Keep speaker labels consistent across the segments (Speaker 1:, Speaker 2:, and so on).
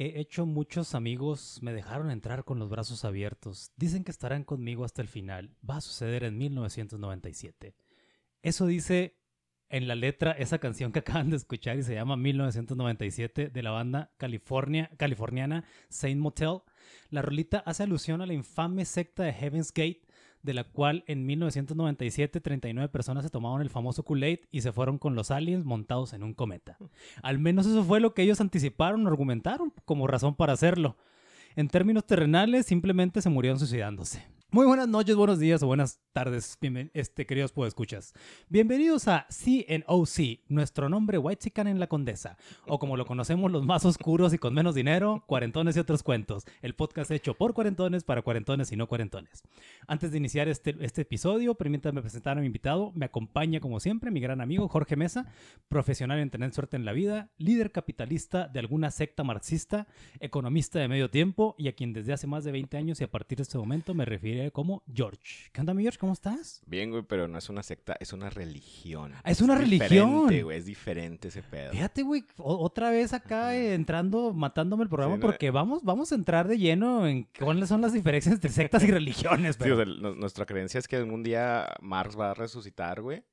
Speaker 1: He hecho muchos amigos, me dejaron entrar con los brazos abiertos. Dicen que estarán conmigo hasta el final. Va a suceder en 1997. Eso dice en la letra esa canción que acaban de escuchar y se llama 1997 de la banda California, californiana Saint Motel. La rolita hace alusión a la infame secta de Heaven's Gate, de la cual en 1997 39 personas se tomaron el famoso Kool-Aid y se fueron con los aliens montados en un cometa. Al menos eso fue lo que ellos anticiparon argumentaron como razón para hacerlo. En términos terrenales, simplemente se murieron suicidándose. Muy buenas noches, buenos días o buenas tardes, bienven- este, queridos escuchas. Bienvenidos a CNOC, nuestro nombre White en la Condesa, o como lo conocemos los más oscuros y con menos dinero, Cuarentones y otros cuentos, el podcast hecho por cuarentones para cuarentones y no cuarentones. Antes de iniciar este, este episodio, permítanme presentar a mi invitado. Me acompaña, como siempre, mi gran amigo Jorge Mesa, profesional en tener suerte en la vida, líder capitalista de alguna secta marxista, economista de medio tiempo y a quien desde hace más de 20 años y a partir de este momento me refiere como George. ¿Qué onda, mi George? ¿Cómo estás?
Speaker 2: Bien, güey, pero no es una secta, es una religión.
Speaker 1: Ah, es una religión.
Speaker 2: diferente, güey, es diferente ese pedo.
Speaker 1: Fíjate, güey, otra vez acá eh, entrando, matándome el programa
Speaker 2: Sí, no,
Speaker 1: porque vamos, vamos a entrar de lleno en cuáles son las diferencias entre sectas y religiones.
Speaker 2: Sí,
Speaker 1: pero-
Speaker 2: o sea, no- nuestra creencia es que algún día Marx va a resucitar, güey.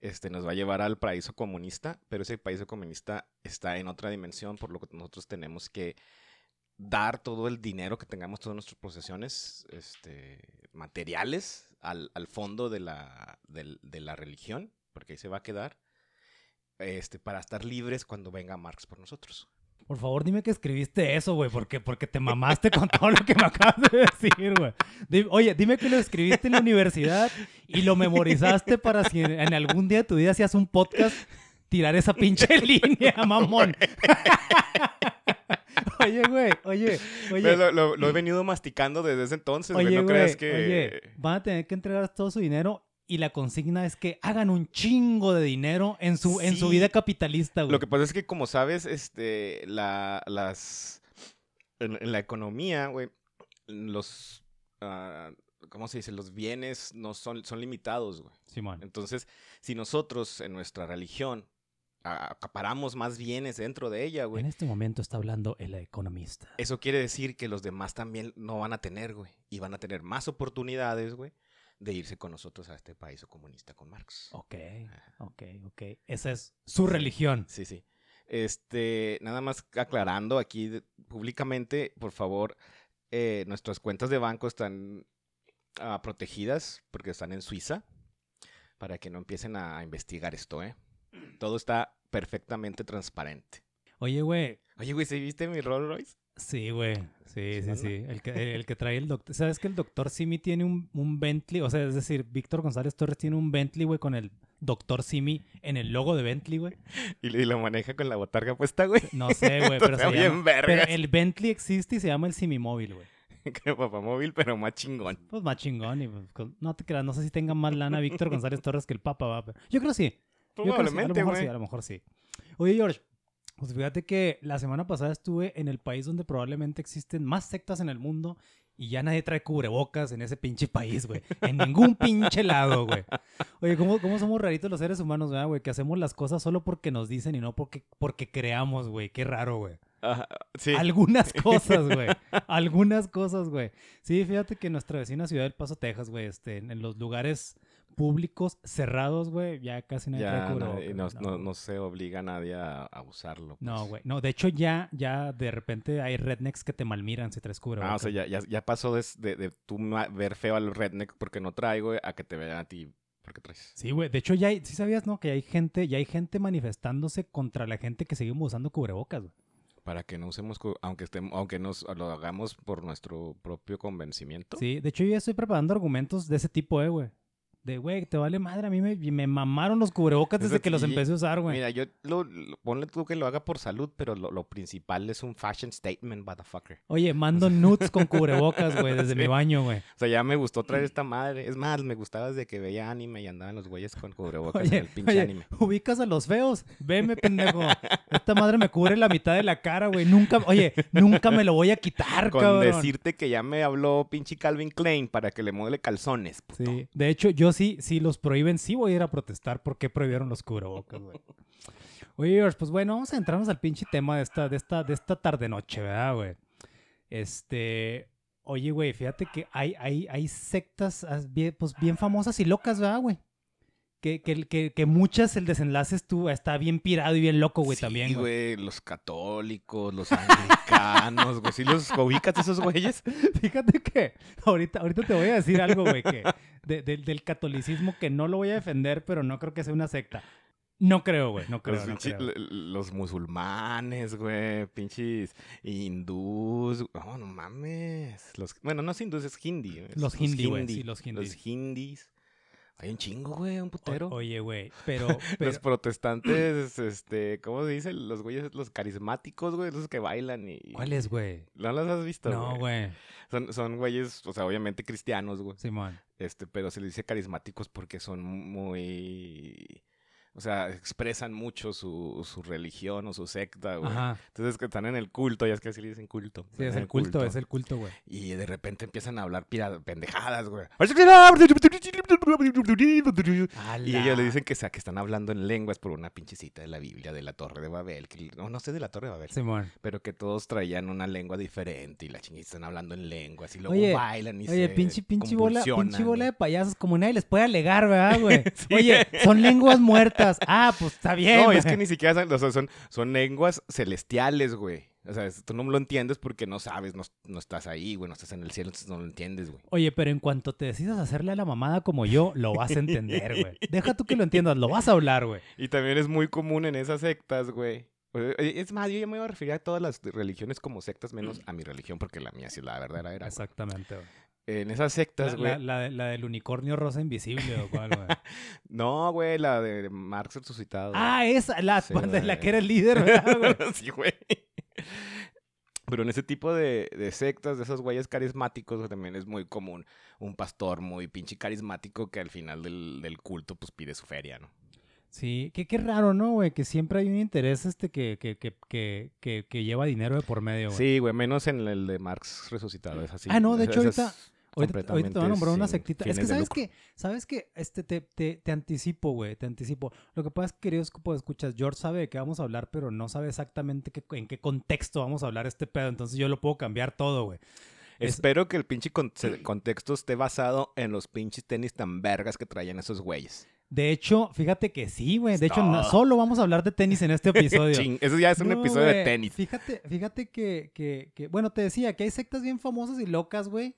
Speaker 2: Este, nos va a llevar al paraíso comunista, pero ese paraíso comunista está en otra dimensión, por lo que nosotros tenemos que dar todo el dinero que tengamos, todas nuestras posesiones este, materiales al, al fondo de la, de la religión, porque ahí se va a quedar, este, para estar libres cuando venga Marx por nosotros.
Speaker 1: Por favor, dime que escribiste eso, güey, porque, porque te mamaste con todo lo que me acabas de decir, güey. Oye, dime que lo escribiste en la universidad y lo memorizaste para si en, en algún día de tu vida hacías un podcast, tirar esa pinche línea, mamón. oye, güey, oye, oye.
Speaker 2: Pero lo, lo- lo he venido masticando desde ese entonces, güey.
Speaker 1: Oye,
Speaker 2: No
Speaker 1: güey,
Speaker 2: creas que...
Speaker 1: oye, van a tener que entregar todo su dinero y la consigna es que hagan un chingo de dinero en su, en su vida capitalista, güey.
Speaker 2: Lo que pasa es que, como sabes, este, la, las... En, en la economía, güey, los... ah, ¿Cómo se dice? Los bienes no son, son limitados, güey.
Speaker 1: Simón.
Speaker 2: Entonces, si nosotros en nuestra religión acaparamos más bienes dentro de ella, güey,
Speaker 1: En este momento está hablando el economista.
Speaker 2: eso quiere decir que los demás también no van a tener, güey. Y van a tener más oportunidades, güey, de irse con nosotros a este país comunista con Marx.
Speaker 1: Ok, ok, ok. Esa es su religión.
Speaker 2: Sí, sí. Este, nada más aclarando aquí públicamente, por favor, eh, nuestras cuentas de banco están ah, protegidas porque están en Suiza, para que no empiecen a investigar esto, ¿eh? Todo está perfectamente transparente.
Speaker 1: Oye, güey.
Speaker 2: Oye, güey, ¿sí viste mi Rolls Royce?
Speaker 1: Sí, güey. Sí, sí,
Speaker 2: ¿Sí,
Speaker 1: sí. El que, el que trae el doctor. ¿Sabes que el doctor Simi tiene un, un Bentley? O sea, es decir, Víctor González Torres tiene un Bentley, güey, con el doctor Simi en el logo de Bentley, güey.
Speaker 2: Y, y lo maneja con la botarga puesta, güey.
Speaker 1: No sé, güey, pero
Speaker 2: Está
Speaker 1: se
Speaker 2: bien
Speaker 1: llama... Pero el Bentley existe y se llama el Simi Móvil, güey.
Speaker 2: Que papamóvil, pero más chingón.
Speaker 1: Pues más chingón y pues, no te creas, no sé si tenga más lana Víctor González Torres que el Papa, va. pero- Yo creo sí. Yo creo que sí,
Speaker 2: Probablemente,
Speaker 1: a lo mejor
Speaker 2: güey.
Speaker 1: sí, a lo mejor sí. Oye, George, pues fíjate que la semana pasada estuve en el país donde probablemente existen más sectas en el mundo y ya nadie trae cubrebocas en ese pinche país, güey. En ningún pinche lado, güey. Oye, ¿cómo, cómo somos raritos los seres humanos, ¿verdad, güey? Que hacemos las cosas solo porque nos dicen y no porque, porque creamos, güey. Qué raro, güey.
Speaker 2: Sí.
Speaker 1: Algunas cosas, güey. Algunas cosas, güey. Sí, fíjate que en nuestra vecina ciudad del Paso, Texas, güey, este, en los lugares públicos cerrados, güey, ya casi nadie trae
Speaker 2: Ya no, no,
Speaker 1: güey,
Speaker 2: no- no se obliga a nadie a, a usarlo.
Speaker 1: No,
Speaker 2: pues.
Speaker 1: güey. No, de hecho ya, ya de repente hay rednecks que te malmiran si traes cubrebocas.
Speaker 2: Ah, o sea, ya, ya, ya pasó de, de, de tú ver feo al redneck porque no traigo a que te vean a ti porque traes.
Speaker 1: Sí, güey. De hecho ya hay, sí sabías, ¿no? Que hay gente, ya hay gente manifestándose contra la gente que seguimos usando cubrebocas, güey.
Speaker 2: Para que no usemos, aunque estemos, aunque nos lo hagamos por nuestro propio convencimiento.
Speaker 1: Sí, de hecho yo ya estoy preparando argumentos de ese tipo, eh, güey. De, güey, te vale madre, a mí me, me mamaron los cubrebocas desde que los empecé a usar, güey.
Speaker 2: Mira, yo lo, lo- ponle tú que lo haga por salud, pero lo, lo principal es un fashion statement, motherfucker.
Speaker 1: Oye, mando nudes con cubrebocas, güey, desde mi baño, güey.
Speaker 2: O sea, ya me gustó traer esta madre. Es más, me gustaba desde que veía anime y andaban los güeyes con cubrebocas en el pinche
Speaker 1: oye,
Speaker 2: anime.
Speaker 1: ubicas a los feos. Veme, pendejo. Esta madre me cubre la mitad de la cara, güey. Nunca, oye, nunca me lo voy a quitar,
Speaker 2: Con
Speaker 1: cabrón.
Speaker 2: decirte que ya me habló pinche Calvin Klein para que le modele calzones. puto.
Speaker 1: Sí, de hecho, yo sí, si los prohíben, sí voy a ir a protestar porque prohibieron los cubrebocas, güey. Oye, George, pues bueno, vamos a entrarnos al pinche tema de esta, de esta, de esta tarde-noche, ¿verdad, güey? Este. Oye, güey, fíjate que hay, hay, hay sectas as- bien, pues, bien famosas y locas, ¿verdad, güey? Que, que, que, que muchas el desenlace estuvo, está bien pirado y bien loco, güey,
Speaker 2: Sí,
Speaker 1: también, güey.
Speaker 2: güey. Los católicos, los anglicanos, güey. ¿Sí los ubicas esos güeyes?
Speaker 1: Fíjate que ahorita, ahorita te voy a decir algo, güey, que de- del- del catolicismo que no lo voy a defender, pero no creo que sea una secta. No creo, güey, no creo,
Speaker 2: Los,
Speaker 1: no creo.
Speaker 2: los musulmanes, güey. Pinches hindús. No, no mames. Los, bueno, no es hindús, es hindi.
Speaker 1: Los hindi, güey, sí, los hindis.
Speaker 2: Los hindis. Hay un chingo, güey, un putero.
Speaker 1: O- oye, güey, pero,
Speaker 2: Los
Speaker 1: pero
Speaker 2: protestantes, este, ¿cómo se dice? Los güeyes, los carismáticos, güey, los que bailan y...
Speaker 1: ¿cuáles, güey?
Speaker 2: ¿No los has visto,
Speaker 1: No, güey,
Speaker 2: Son, son güeyes, o sea, obviamente cristianos, güey.
Speaker 1: Simón.
Speaker 2: Este, pero se les dice carismáticos porque son muy... O sea, expresan mucho su, su religión o su secta, güey.
Speaker 1: Ajá.
Speaker 2: Entonces que están en el culto, ya es que así le dicen culto.
Speaker 1: Sí, es el culto, es el culto, güey.
Speaker 2: Y de repente empiezan a hablar pira- pendejadas, güey. Y ellos le dicen que, sea, que están hablando en lenguas por una pinchecita de la Biblia de la Torre de Babel. Que, no, no sé de la Torre de Babel.
Speaker 1: Simón.
Speaker 2: Pero que todos traían una lengua diferente y la chingada están hablando en lenguas y luego
Speaker 1: Oye,
Speaker 2: bailan y
Speaker 1: Oye,
Speaker 2: se
Speaker 1: pinche, pinche bola, pinche bola de payasos, como nadie les puede alegar, ¿verdad, güey?
Speaker 2: Sí.
Speaker 1: Oye, son lenguas muertas. Ah, pues está bien.
Speaker 2: No,
Speaker 1: güey.
Speaker 2: es que ni siquiera son, o sea, son, son lenguas celestiales, güey. O sea, tú no lo entiendes porque no sabes, no, no estás ahí, güey, no estás en el cielo, entonces no lo entiendes, güey.
Speaker 1: Oye, pero en cuanto te decidas hacerle a la mamada como yo, lo vas a entender, güey. Deja tú que lo entiendas, lo vas a hablar, güey.
Speaker 2: Y también es muy común en esas sectas, güey. Eh, Es más, yo ya me iba a referir a todas las religiones como sectas, menos a mi religión, porque la mía sí la verdadera era.
Speaker 1: Exactamente, güey.
Speaker 2: En esas sectas, güey.
Speaker 1: la- la la del unicornio rosa invisible o cuál, güey.
Speaker 2: No, güey, la de Marx resucitado.
Speaker 1: Ah, esa, la,
Speaker 2: Sí,
Speaker 1: de la que era el líder, ¿verdad, güey?
Speaker 2: sí, güey. Pero en ese tipo de, de sectas, de esos güeyes carismáticos, también es muy común un pastor muy pinche carismático que al final del, del culto, pues pide su feria, ¿no?
Speaker 1: Sí, qué, qué raro, ¿no, güey? Que siempre hay un interés este que, que, que, que, que, que lleva dinero de por medio, güey.
Speaker 2: Sí, güey, menos en el de Marx resucitado, es así.
Speaker 1: Ah, no, de hecho,
Speaker 2: es
Speaker 1: ahorita- Ahorita, ahorita te voy a nombrar una sectita. Es que, ¿sabes qué? ¿Sabes qué? Este, te, te, te anticipo, güey, te anticipo. Lo que pasa es que, queridos pues, escuchas, George sabe de qué vamos a hablar, pero no sabe exactamente qué, en qué contexto vamos a hablar este pedo. Entonces yo lo puedo cambiar todo, güey. Es-
Speaker 2: Espero que el pinche contexto esté basado en los pinches tenis tan vergas que traían esos güeyes.
Speaker 1: De hecho, fíjate que sí, güey. De hecho, no- solo vamos a hablar de tenis en este episodio.
Speaker 2: Ching, eso ya es un
Speaker 1: No,
Speaker 2: episodio de tenis.
Speaker 1: Fíjate, fíjate que, que, que- bueno, te decía que hay sectas bien famosas y locas, güey.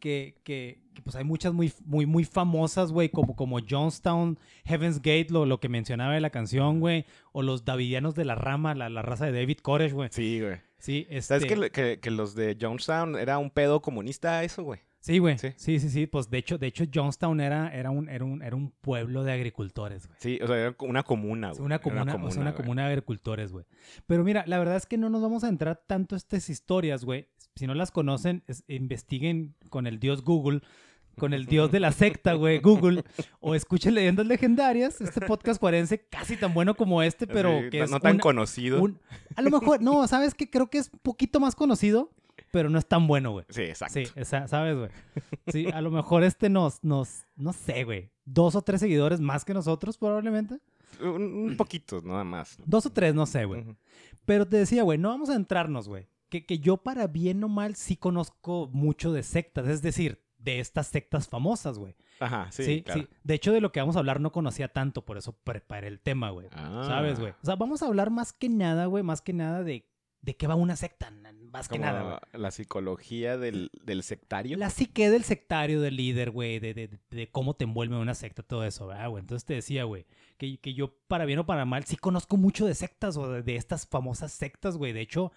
Speaker 1: Que, que, que, pues hay muchas muy, muy, muy famosas, güey, como, como Jonestown, Heaven's Gate, lo, lo que mencionaba de la canción, güey. O los Davidianos de la Rama, la, la raza de David Koresh, güey.
Speaker 2: Sí, güey.
Speaker 1: Sí, este...
Speaker 2: ¿Sabes que, que- que los de Jonestown era un pedo comunista eso, güey?
Speaker 1: Sí, güey.
Speaker 2: Sí.
Speaker 1: Sí. sí, sí, Pues de hecho, de hecho, Jonestown era, era, un, era, un, era un pueblo de agricultores, güey.
Speaker 2: Sí, o sea, era una comuna, güey.
Speaker 1: una
Speaker 2: Era
Speaker 1: comuna, o sea, una
Speaker 2: güey.
Speaker 1: comuna de agricultores, güey. Pero mira, la verdad es que no nos vamos a entrar tanto a estas historias, güey. Si no las conocen, es- investiguen con el dios Google, con el dios de la secta, güey, Google, o escuchen leyendas legendarias, este podcast cuarense casi tan bueno como este, pero
Speaker 2: Sí,
Speaker 1: que
Speaker 2: ta-
Speaker 1: es
Speaker 2: no tan
Speaker 1: una-
Speaker 2: conocido.
Speaker 1: un- a lo mejor, no, sabes que creo que es un poquito más conocido, pero no es tan bueno, güey.
Speaker 2: Sí, exacto.
Speaker 1: Sí, esa- sabes, güey. Sí, a lo mejor este nos, nos, no sé, güey, dos o tres seguidores más que nosotros, probablemente.
Speaker 2: Un, un poquito, nada más.
Speaker 1: Dos o tres, no sé, güey. Pero te decía, güey, no vamos a entrarnos, güey. Que, que yo para bien o mal sí conozco mucho de sectas, es decir, de estas sectas famosas, güey.
Speaker 2: Ajá, sí,
Speaker 1: Sí, sí,
Speaker 2: claro.
Speaker 1: De hecho, de lo que vamos a hablar no conocía tanto, por eso preparé el tema, güey.
Speaker 2: Ah.
Speaker 1: ¿Sabes, güey? O sea, vamos a hablar más que nada, güey, más que nada de, de qué va una secta, más que nada, güey.
Speaker 2: la psicología del, del sectario.
Speaker 1: La psique del sectario, del líder, güey, de, de, de cómo te envuelve una secta, todo eso, ¿verdad, güey? Entonces te decía, güey, que, que yo, para bien o para mal, sí conozco mucho de sectas o de, de estas famosas sectas, güey. De hecho,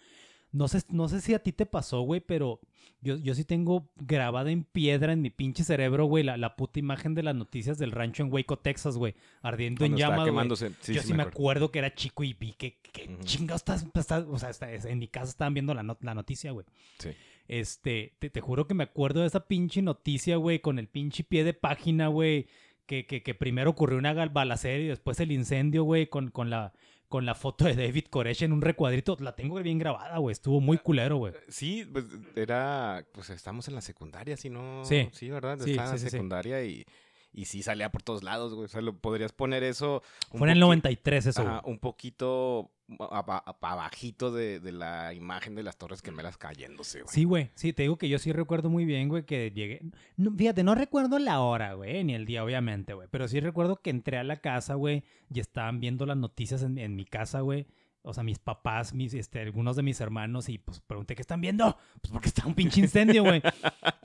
Speaker 1: no sé, no sé si a ti te pasó, güey, pero yo, yo sí tengo grabada en piedra en mi pinche cerebro, güey, la, la puta imagen de las noticias del rancho en Waco, Texas, güey, ardiendo
Speaker 2: Cuando
Speaker 1: en llamas, güey.
Speaker 2: quemándose. Sí,
Speaker 1: yo
Speaker 2: sí,
Speaker 1: me
Speaker 2: acuerdo.
Speaker 1: acuerdo que era chico y vi que, que chingados estás, estás- o sea, está- en mi casa estaban viendo la, not- la noticia, güey.
Speaker 2: Sí.
Speaker 1: Este, te, te juro que me acuerdo de esa pinche noticia, güey, con el pinche pie de página, güey. Que, que, que primero ocurrió una balacera y después el incendio, güey, con, con, la, con la foto de David Koresh en un recuadrito. La tengo bien grabada, güey. Estuvo muy culero, güey.
Speaker 2: Sí, pues era, pues estamos en la secundaria, si no.
Speaker 1: Sí.
Speaker 2: Sí, ¿verdad?
Speaker 1: Sí,
Speaker 2: Estaba en
Speaker 1: sí,
Speaker 2: la
Speaker 1: sí.
Speaker 2: secundaria y, Y sí salía por todos lados, güey. O sea, lo podrías poner eso.
Speaker 1: Fue en el
Speaker 2: poqui-
Speaker 1: 93 eso,
Speaker 2: Ajá, un poquito aba- abajito de, de la imagen de las Torres Gemelas cayéndose, güey.
Speaker 1: Sí, güey. Sí, te digo que yo sí recuerdo muy bien, güey, que llegué. No, fíjate, no recuerdo la hora, güey, ni el día, obviamente, güey. Pero sí recuerdo que entré a la casa, güey, y estaban viendo las noticias en, en mi casa, güey. O sea, mis papás, mis, este, algunos de mis hermanos, y pues pregunté, ¿qué están viendo? Pues porque está un pinche incendio, güey.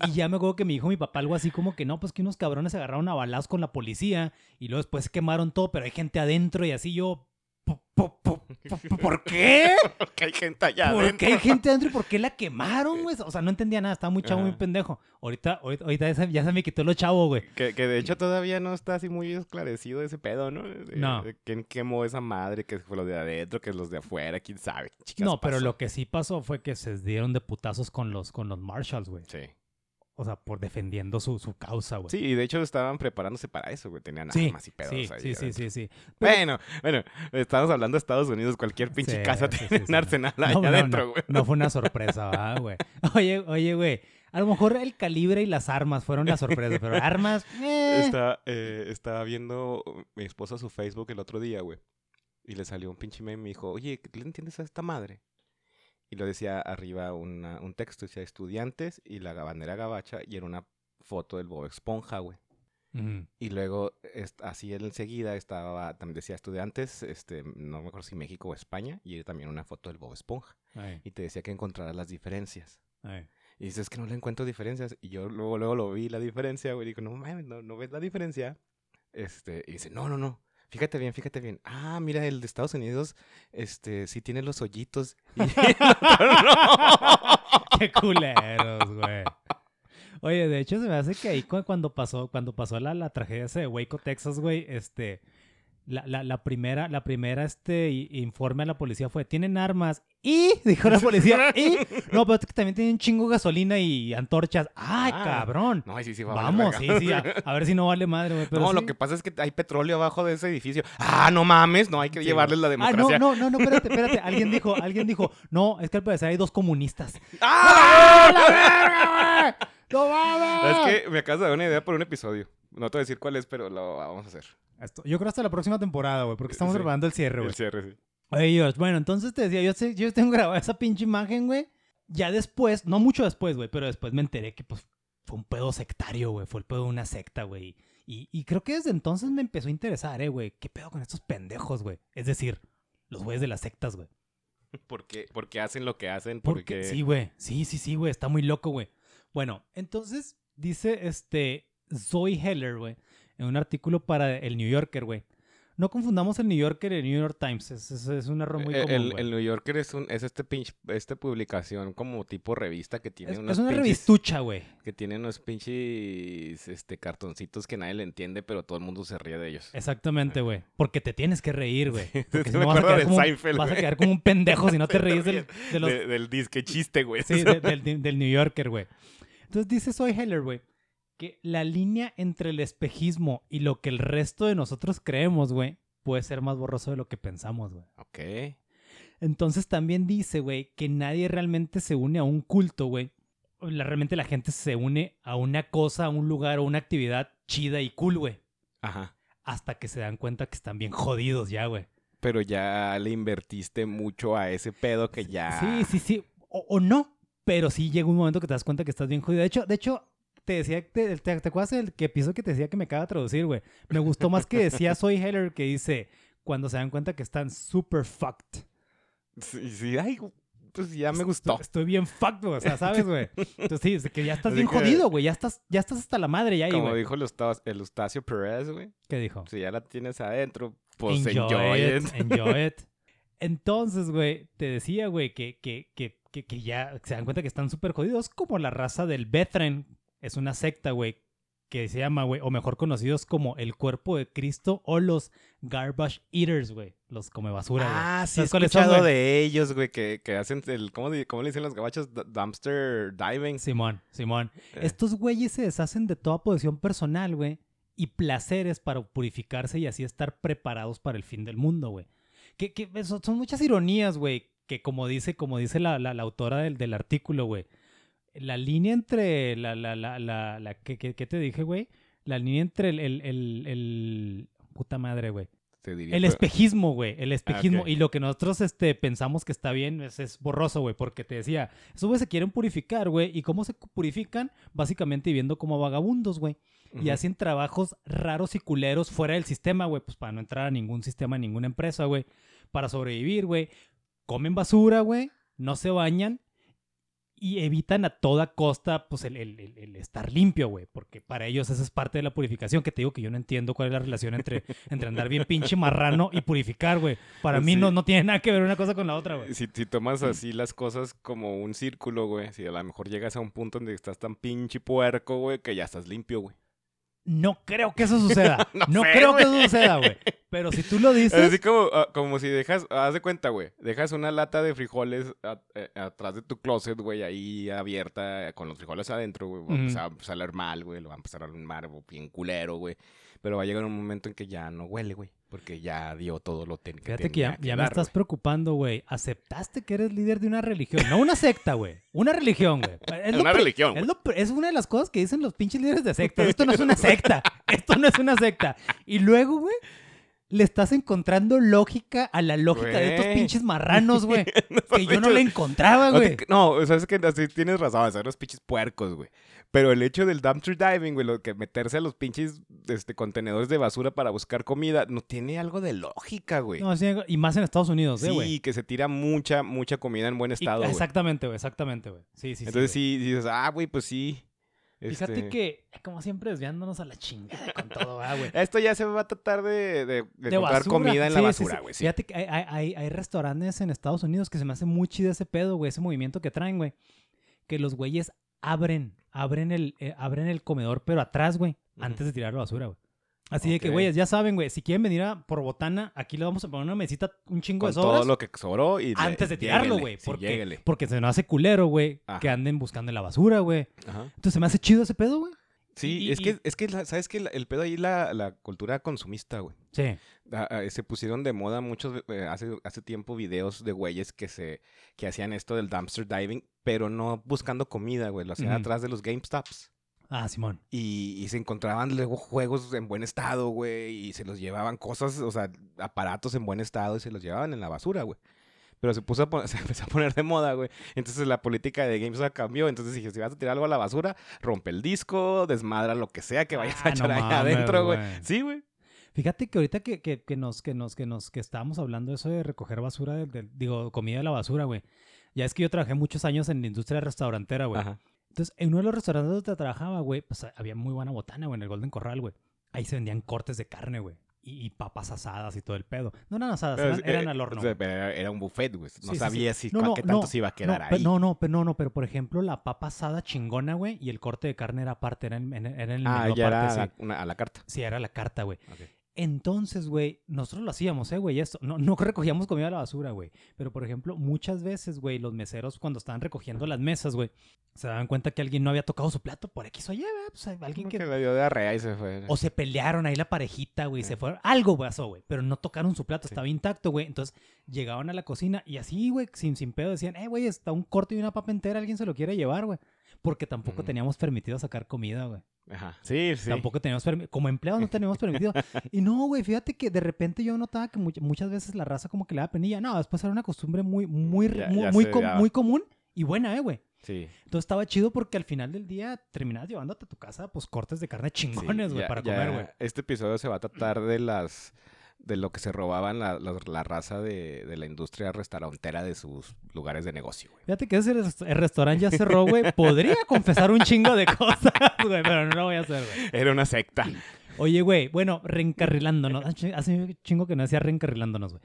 Speaker 1: y ya me acuerdo que me dijo mi papá algo así como que no, pues que unos cabrones se agarraron a balazos con la policía y luego después quemaron todo, pero hay gente adentro y así yo. "Po- po- po- po- ¿Por qué?
Speaker 2: Porque hay gente allá
Speaker 1: ¿Por
Speaker 2: adentro.
Speaker 1: qué hay gente adentro y por qué la quemaron, güey? O sea, no entendía nada, estaba muy chavo, muy pendejo. Ahorita, ahorita, ahorita ya, se, ya se me quitó lo chavo, güey.
Speaker 2: Que, que de hecho todavía no está así muy esclarecido ese pedo, ¿no? De-
Speaker 1: No.
Speaker 2: de ¿Quién quemó esa madre? Que fue los de adentro, que los de afuera, quién sabe. ¿Qué chicas
Speaker 1: No, pero
Speaker 2: pasó?
Speaker 1: lo que sí pasó fue que se dieron de putazos con los, con los Marshalls, güey.
Speaker 2: Sí.
Speaker 1: O sea, por defendiendo su, su causa, güey.
Speaker 2: Sí, y de hecho estaban preparándose para eso, güey. Tenían
Speaker 1: sí,
Speaker 2: armas y pedos
Speaker 1: sí,
Speaker 2: ahí.
Speaker 1: sí, sí,
Speaker 2: adentro.
Speaker 1: sí, sí. Pero-
Speaker 2: Bueno, bueno, estamos hablando de Estados Unidos. Cualquier pinche
Speaker 1: Sí,
Speaker 2: casa tiene un arsenal
Speaker 1: No,
Speaker 2: allá
Speaker 1: no,
Speaker 2: adentro, güey.
Speaker 1: no fue una sorpresa, ¿verdad, güey. Oye, oye, güey. A lo mejor el calibre y las armas fueron la sorpresa, pero armas. eh.
Speaker 2: Estaba, eh, estaba viendo mi esposa su Facebook el otro día, güey. Y le salió un pinche meme y me dijo, oye, ¿qué le entiendes a esta madre? Y lo decía arriba una- un texto, decía estudiantes y la bandera gabacha y era una foto del Bob Esponja, güey.
Speaker 1: Ujú.
Speaker 2: Y luego, así enseguida estaba, también decía estudiantes, este, no me acuerdo si México o España, y era también una foto del Bob Esponja.
Speaker 1: Ay,
Speaker 2: Y te decía que encontraras las diferencias.
Speaker 1: ay.
Speaker 2: Y dices que no le encuentro diferencias. Y yo luego, luego lo vi la diferencia, güey. Y digo, no mames, no, no ves la diferencia. Este, y dice, no, no, no. Fíjate bien, fíjate bien. Ah, mira, el de Estados Unidos, este, sí tiene los hoyitos.
Speaker 1: Qué culeros, güey. Oye, de hecho se me hace que ahí cu- cuando pasó, cuando pasó la, la tragedia esa de Waco, Texas, güey, este, la, la, la primera, la primera, este, informe a la policía fue, tienen armas, y, dijo la policía, y, no, pero es que también tienen chingo de gasolina y antorchas. ¡Ay,
Speaker 2: Ah,
Speaker 1: sí
Speaker 2: No, sí, sí, va a
Speaker 1: Vamos, sí,
Speaker 2: verga.
Speaker 1: sí, a, a ver si no vale madre, güey.
Speaker 2: no, lo
Speaker 1: sí.
Speaker 2: que pasa es que hay petróleo abajo de ese edificio. Ah, no mames, no hay que
Speaker 1: Sí,
Speaker 2: llevarles la
Speaker 1: güey. Ah,
Speaker 2: democracia.
Speaker 1: no, no, no, no, espérate, espérate. Alguien dijo, alguien dijo, no, es que al parecer hay dos comunistas.
Speaker 2: ¡Ah!
Speaker 1: la verga, güey! ¡No mames!
Speaker 2: Es que me acabas de dar una idea por un episodio. No te voy a decir cuál es, pero lo vamos a hacer.
Speaker 1: Esto- yo creo hasta la próxima temporada, güey, porque estamos
Speaker 2: Sí.
Speaker 1: preparando el cierre, güey.
Speaker 2: El cierre, sí.
Speaker 1: Oye, Josh, bueno, entonces te decía, yo, sé- yo tengo grabada esa pinche imagen, güey. Ya después, no mucho después, güey, pero después me enteré que, pues, fue un pedo sectario, güey. Fue el pedo de una secta, güey. Y, y creo que desde entonces me empezó a interesar, eh, güey. ¿Qué pedo con estos pendejos, güey? Es decir, los güeyes de las sectas, güey.
Speaker 2: ¿Por qué? Porque hacen lo que hacen,
Speaker 1: Porque,
Speaker 2: porque...
Speaker 1: sí, güey. Sí, sí, sí, güey. Está muy loco, güey. Bueno, entonces dice este Zoe Heller, güey, en un artículo para el New Yorker, güey. No confundamos el New Yorker y el New York Times. Es, es- es un error muy
Speaker 2: Eh,
Speaker 1: común,
Speaker 2: el, el New Yorker es, un, es este pinche, esta publicación como tipo revista que tiene
Speaker 1: Es,
Speaker 2: unos
Speaker 1: es una
Speaker 2: pinches-
Speaker 1: revistucha, güey.
Speaker 2: que tiene unos pinches este, cartoncitos que nadie le entiende, pero todo el mundo se ríe de ellos.
Speaker 1: Exactamente, güey. Porque te tienes que reír, güey. Porque si no vas a, quedar como, un-
Speaker 2: Seinfeld,
Speaker 1: vas a quedar como un pendejo si no te
Speaker 2: Se
Speaker 1: ríes del,
Speaker 2: ríen
Speaker 1: de los...
Speaker 2: De- del disque chiste, güey.
Speaker 1: Sí, de- del, del- del New Yorker, güey. Entonces dice Soy Heller, güey, que la línea entre el espejismo y lo que el resto de nosotros creemos, güey, puede ser más borroso de lo que pensamos, güey.
Speaker 2: Ok.
Speaker 1: Entonces también dice, güey, que nadie realmente se une a un culto, güey. La- realmente la gente se une a una cosa, a un lugar o una actividad chida y cool, güey.
Speaker 2: Ajá.
Speaker 1: Hasta que se dan cuenta que están bien jodidos ya, güey.
Speaker 2: Pero ya le invertiste mucho a ese pedo que ya...
Speaker 1: Sí, sí, sí. O, o no, pero sí llega un momento que te das cuenta que estás bien jodido. De hecho, de hecho, te decía, te, te, ¿te acuerdas del que episodio que te decía que me acaba de traducir, güey? Me gustó más que decía Soy Heller que dice cuando se dan cuenta que están super fucked.
Speaker 2: Sí, sí, ay, pues ya me gustó.
Speaker 1: Estoy, bien fucked, güey. O sea, ¿sabes, güey? Entonces sí, es que ya estás
Speaker 2: Así
Speaker 1: bien
Speaker 2: que-
Speaker 1: jodido, güey. Ya estás, ya estás hasta la madre ya ahí,
Speaker 2: Como dijo el Eustacio, el Eustacio Perez, güey.
Speaker 1: ¿Qué dijo?
Speaker 2: Si ya la tienes adentro, pues
Speaker 1: enjoy,
Speaker 2: enjoy,
Speaker 1: it,
Speaker 2: it.
Speaker 1: enjoy it. Entonces, güey, te decía, güey, que, que, que, que, ya se dan cuenta que están súper jodidos, como la raza del Bethlen. Es una secta, güey, que se llama, güey, o mejor conocidos como el cuerpo de Cristo o los Garbage Eaters, güey. Los come basura, güey.
Speaker 2: Ah, sí, he
Speaker 1: ¿Sabes cuáles son,
Speaker 2: escuchado
Speaker 1: güey?
Speaker 2: de ellos, güey, que, que hacen el... ¿cómo, cómo le dicen los gabachos? Dumpster diving.
Speaker 1: Simón, Simón.
Speaker 2: Eh.
Speaker 1: Estos güeyes se deshacen de toda posesión personal, güey, y placeres para purificarse y así estar preparados para el fin del mundo, güey. Que, que son muchas ironías, güey, que como dice, como dice la, la- la autora del, del artículo, güey, la línea entre la, la, la, la, la- ¿qué, qué- qué te dije, güey? La línea entre el, el, el, el- puta madre, güey.
Speaker 2: Te diría,
Speaker 1: El espejismo, güey. El espejismo.
Speaker 2: ok.
Speaker 1: Y lo que nosotros este, pensamos que está bien es, es borroso, güey. Porque te decía, esos güey se quieren purificar, güey. ¿Y cómo se purifican? Básicamente viviendo como vagabundos, güey. Y hacen trabajos raros y culeros fuera del sistema, güey. Pues para no entrar a ningún sistema, a ninguna empresa, güey. Para sobrevivir, güey. Comen basura, güey. No se bañan. Y evitan a toda costa, pues, el, el- estar limpio, güey. Porque para ellos esa es parte de la purificación. Que te digo que yo no entiendo cuál es la relación entre, entre andar bien pinche marrano y purificar, güey. Para mí
Speaker 2: Sí.
Speaker 1: no, no tiene nada que ver una cosa con la otra, güey.
Speaker 2: Si, si tomas así las cosas como un círculo, güey, si a lo mejor llegas a un punto donde estás tan pinche puerco, güey, que ya estás limpio, güey.
Speaker 1: No creo que eso suceda.
Speaker 2: No
Speaker 1: no
Speaker 2: sé,
Speaker 1: creo que eso suceda, güey. Pero si tú lo dices...
Speaker 2: Así como, ah, como si dejas, haz de cuenta, güey, dejas una lata de frijoles a- eh, atrás de tu closet, güey, ahí abierta, con los frijoles adentro, güey, va a
Speaker 1: Ujú.
Speaker 2: empezar a salir mal, güey, lo va a empezar a armar bien culero, güey. Pero va a llegar un momento en que ya no huele, güey, porque ya dio todo lo ten- que
Speaker 1: Fíjate que ya, me estás preocupando, güey. Aceptaste que eres líder de una religión, no una secta, güey. Una religión, güey. Es
Speaker 2: Una religión,
Speaker 1: Es, es una de las cosas que dicen los pinches líderes de sectas. Esto no es una secta. Esto no es una secta. Y luego, güey, le estás encontrando lógica a la lógica de estos pinches marranos, güey. que yo no le encontraba,
Speaker 2: No,
Speaker 1: güey.
Speaker 2: te- No, o sea, es que así tienes razón, son los pinches puercos, güey. Pero el hecho del dumpster diving, güey, lo que meterse a los pinches este, contenedores de basura para buscar comida, no tiene algo de lógica, güey.
Speaker 1: No, sí, y más en Estados Unidos, ¿eh,
Speaker 2: sí,
Speaker 1: güey.
Speaker 2: que se tira mucha, mucha comida en buen estado,
Speaker 1: exactamente, güey. Exactamente, güey. Sí, sí,
Speaker 2: Entonces
Speaker 1: sí.
Speaker 2: sí, dices, ah, güey, pues sí.
Speaker 1: Fíjate
Speaker 2: este,
Speaker 1: que, como siempre, desviándonos a la chingada con todo, güey.
Speaker 2: Esto ya se va a tratar de, de, de comida en la
Speaker 1: Sí,
Speaker 2: basura,
Speaker 1: sí.
Speaker 2: güey. Sí,
Speaker 1: Fíjate que hay, hay- hay- restaurantes en Estados Unidos que se me hace muy chido ese pedo, güey, ese movimiento que traen, güey. Que los güeyes abren, abren el, eh, abren el comedor, pero atrás, güey, antes de tirar la basura, güey. Así de que,
Speaker 2: Ok.
Speaker 1: güeyes, ya saben, güey, si quieren venir a por botana, aquí le vamos a poner una mesita, un chingo
Speaker 2: Con
Speaker 1: de sobras.
Speaker 2: todo lo que sobró y...
Speaker 1: Antes de tirarlo, güey. porque, porque se nos hace culero, güey, que anden buscando en la basura, güey. Entonces se me hace chido ese pedo, güey.
Speaker 2: Sí,
Speaker 1: Y-
Speaker 2: es
Speaker 1: y-
Speaker 2: que, es que ¿sabes? La- El pedo ahí, la, la cultura consumista, güey.
Speaker 1: Sí.
Speaker 2: Se pusieron de moda muchos eh, hace, hace tiempo videos de güeyes que se que hacían esto del dumpster diving, pero no buscando comida, güey, lo hacían atrás de los GameStops.
Speaker 1: Ah, Simón.
Speaker 2: Y, y se encontraban luego juegos en buen estado, güey, y se los llevaban cosas, o sea, aparatos en buen estado y se los llevaban en la basura, güey. Pero se puso a se empezó a poner de moda, güey. Entonces la política de GameStop cambió. Entonces dije, si vas a tirar algo a la basura, rompe el disco, desmadra lo que sea que vayas
Speaker 1: Ah,
Speaker 2: a echar
Speaker 1: no
Speaker 2: ahí
Speaker 1: mames,
Speaker 2: adentro, güey. Sí, güey.
Speaker 1: Fíjate que ahorita que, que, que nos, que nos, que nos, que estábamos hablando de eso de recoger basura, del- digo, comida de la basura, güey. Ya es que yo trabajé muchos años en la industria restaurantera, güey.
Speaker 2: Ajá.
Speaker 1: Entonces, en uno de los restaurantes donde trabajaba, güey, pues había muy buena botana, güey, en el Golden Corral, güey. Ahí se vendían cortes de carne, güey. Y, y papas asadas y todo el pedo. No eran asadas, eran, eran
Speaker 2: eh,
Speaker 1: al horno.
Speaker 2: era, un buffet, güey. No
Speaker 1: Sí, sí, sí.
Speaker 2: sabía si
Speaker 1: No,
Speaker 2: qué tanto
Speaker 1: no,
Speaker 2: se iba a quedar
Speaker 1: no,
Speaker 2: ahí.
Speaker 1: no, no, pero no, no, pero por ejemplo, la papa asada chingona, güey, y el corte de carne era aparte, era en, en- el
Speaker 2: ah,
Speaker 1: menú
Speaker 2: ya era a la, una- a la carta.
Speaker 1: Sí, era la carta, güey. Entonces, güey, nosotros lo hacíamos, ¿eh, güey? Esto. No, no recogíamos comida a la basura, güey. Pero, por ejemplo, muchas veces, güey, los meseros cuando estaban recogiendo las mesas, güey, se daban cuenta que alguien no había tocado su plato por X o Y, ¿verdad? Pues alguien
Speaker 2: Como
Speaker 1: que...
Speaker 2: que le dio diarrea y se fue.
Speaker 1: O se pelearon ahí la parejita, güey, se fueron. Algo pasó, güey. Pero no tocaron su plato,
Speaker 2: Sí.
Speaker 1: estaba intacto, güey. Entonces llegaban a la cocina y así, güey, sin, sin pedo decían, eh, güey, está un corte y una papa entera, alguien se lo quiere llevar, güey. Porque tampoco teníamos permitido sacar comida, güey.
Speaker 2: Ajá. Sí, sí.
Speaker 1: Tampoco teníamos permitido. Como empleados no teníamos permitido. y no, güey, fíjate que de repente yo notaba que much- muchas veces la raza como que le da penilla. No, después era una costumbre muy, muy,
Speaker 2: Ya-
Speaker 1: muy,
Speaker 2: ya
Speaker 1: muy, com- muy común y buena, eh, güey.
Speaker 2: Sí.
Speaker 1: Entonces estaba chido porque al final del día terminabas llevándote a tu casa, pues, cortes de carne chingones, güey, para
Speaker 2: ya
Speaker 1: comer, güey.
Speaker 2: Este episodio se va a tratar de las de lo que se robaban la, la- la raza de, de la industria restaurantera de sus lugares de negocio, güey.
Speaker 1: Fíjate que ese el restaurante ya cerró, güey. Podría confesar un chingo de cosas, güey, pero no lo voy a hacer, güey.
Speaker 2: Era una secta.
Speaker 1: Oye, güey, bueno, reencarrilándonos. Hace un chingo que no decía reencarrilándonos, güey.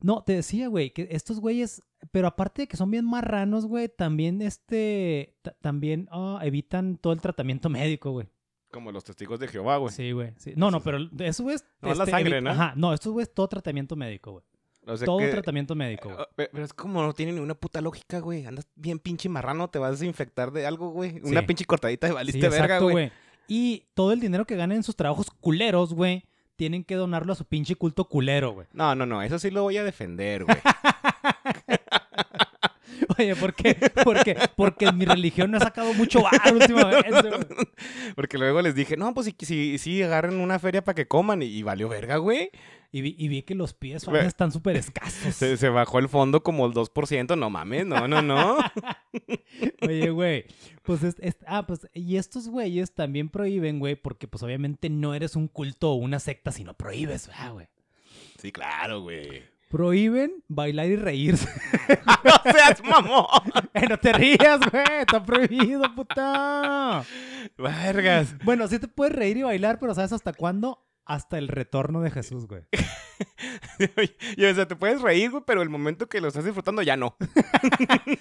Speaker 1: No, te decía, güey, que estos güeyes, pero aparte de que son bien marranos, güey, también este, ta- también ah, evitan todo el tratamiento médico, güey.
Speaker 2: Como los testigos de Jehová, güey.
Speaker 1: Sí, güey. sí. No, no, pero eso es...
Speaker 2: No, es la sangre, ¿no?
Speaker 1: Ajá, no, estos güeyes todo tratamiento médico, güey.
Speaker 2: O sea
Speaker 1: Todo
Speaker 2: que-
Speaker 1: tratamiento médico, güey.
Speaker 2: Ah, pe- Pero es como no tiene ninguna puta lógica, güey. Andas bien pinche marrano, te vas a desinfectar de algo, güey. Una
Speaker 1: Sí.
Speaker 2: pinche cortadita de valiste
Speaker 1: Sí,
Speaker 2: verga,
Speaker 1: exacto,
Speaker 2: güey.
Speaker 1: Y todo el dinero que ganen en sus trabajos culeros, güey, tienen que donarlo a su pinche culto culero, güey.
Speaker 2: No, no, no, eso sí lo voy a defender, güey.
Speaker 1: Oye, ¿por qué? Porque, porque mi religión no ha sacado mucho bar últimamente. güey.
Speaker 2: Porque luego les dije, no, pues si, si, si agarren una feria para que coman y, y valió verga, güey.
Speaker 1: Y vi, y vi que los pies están súper escasos.
Speaker 2: Se, se bajó el fondo como el 2%, no mames, no, no, no.
Speaker 1: Oye, güey, pues es, es- ah, pues y estos güeyes también prohíben, güey, porque pues obviamente no eres un culto o una secta, sino prohíbes, ah, güey.
Speaker 2: Sí, claro, güey.
Speaker 1: Prohíben bailar y reírse.
Speaker 2: no seas mamón.
Speaker 1: Eh, no te rías, güey, está prohibido, puta.
Speaker 2: Vergas.
Speaker 1: Bueno, sí te puedes reír y bailar, pero ¿sabes hasta cuándo? Hasta el retorno de Jesús, güey.
Speaker 2: Y, o sea, te puedes reír, güey, pero el momento que lo estás disfrutando ya no.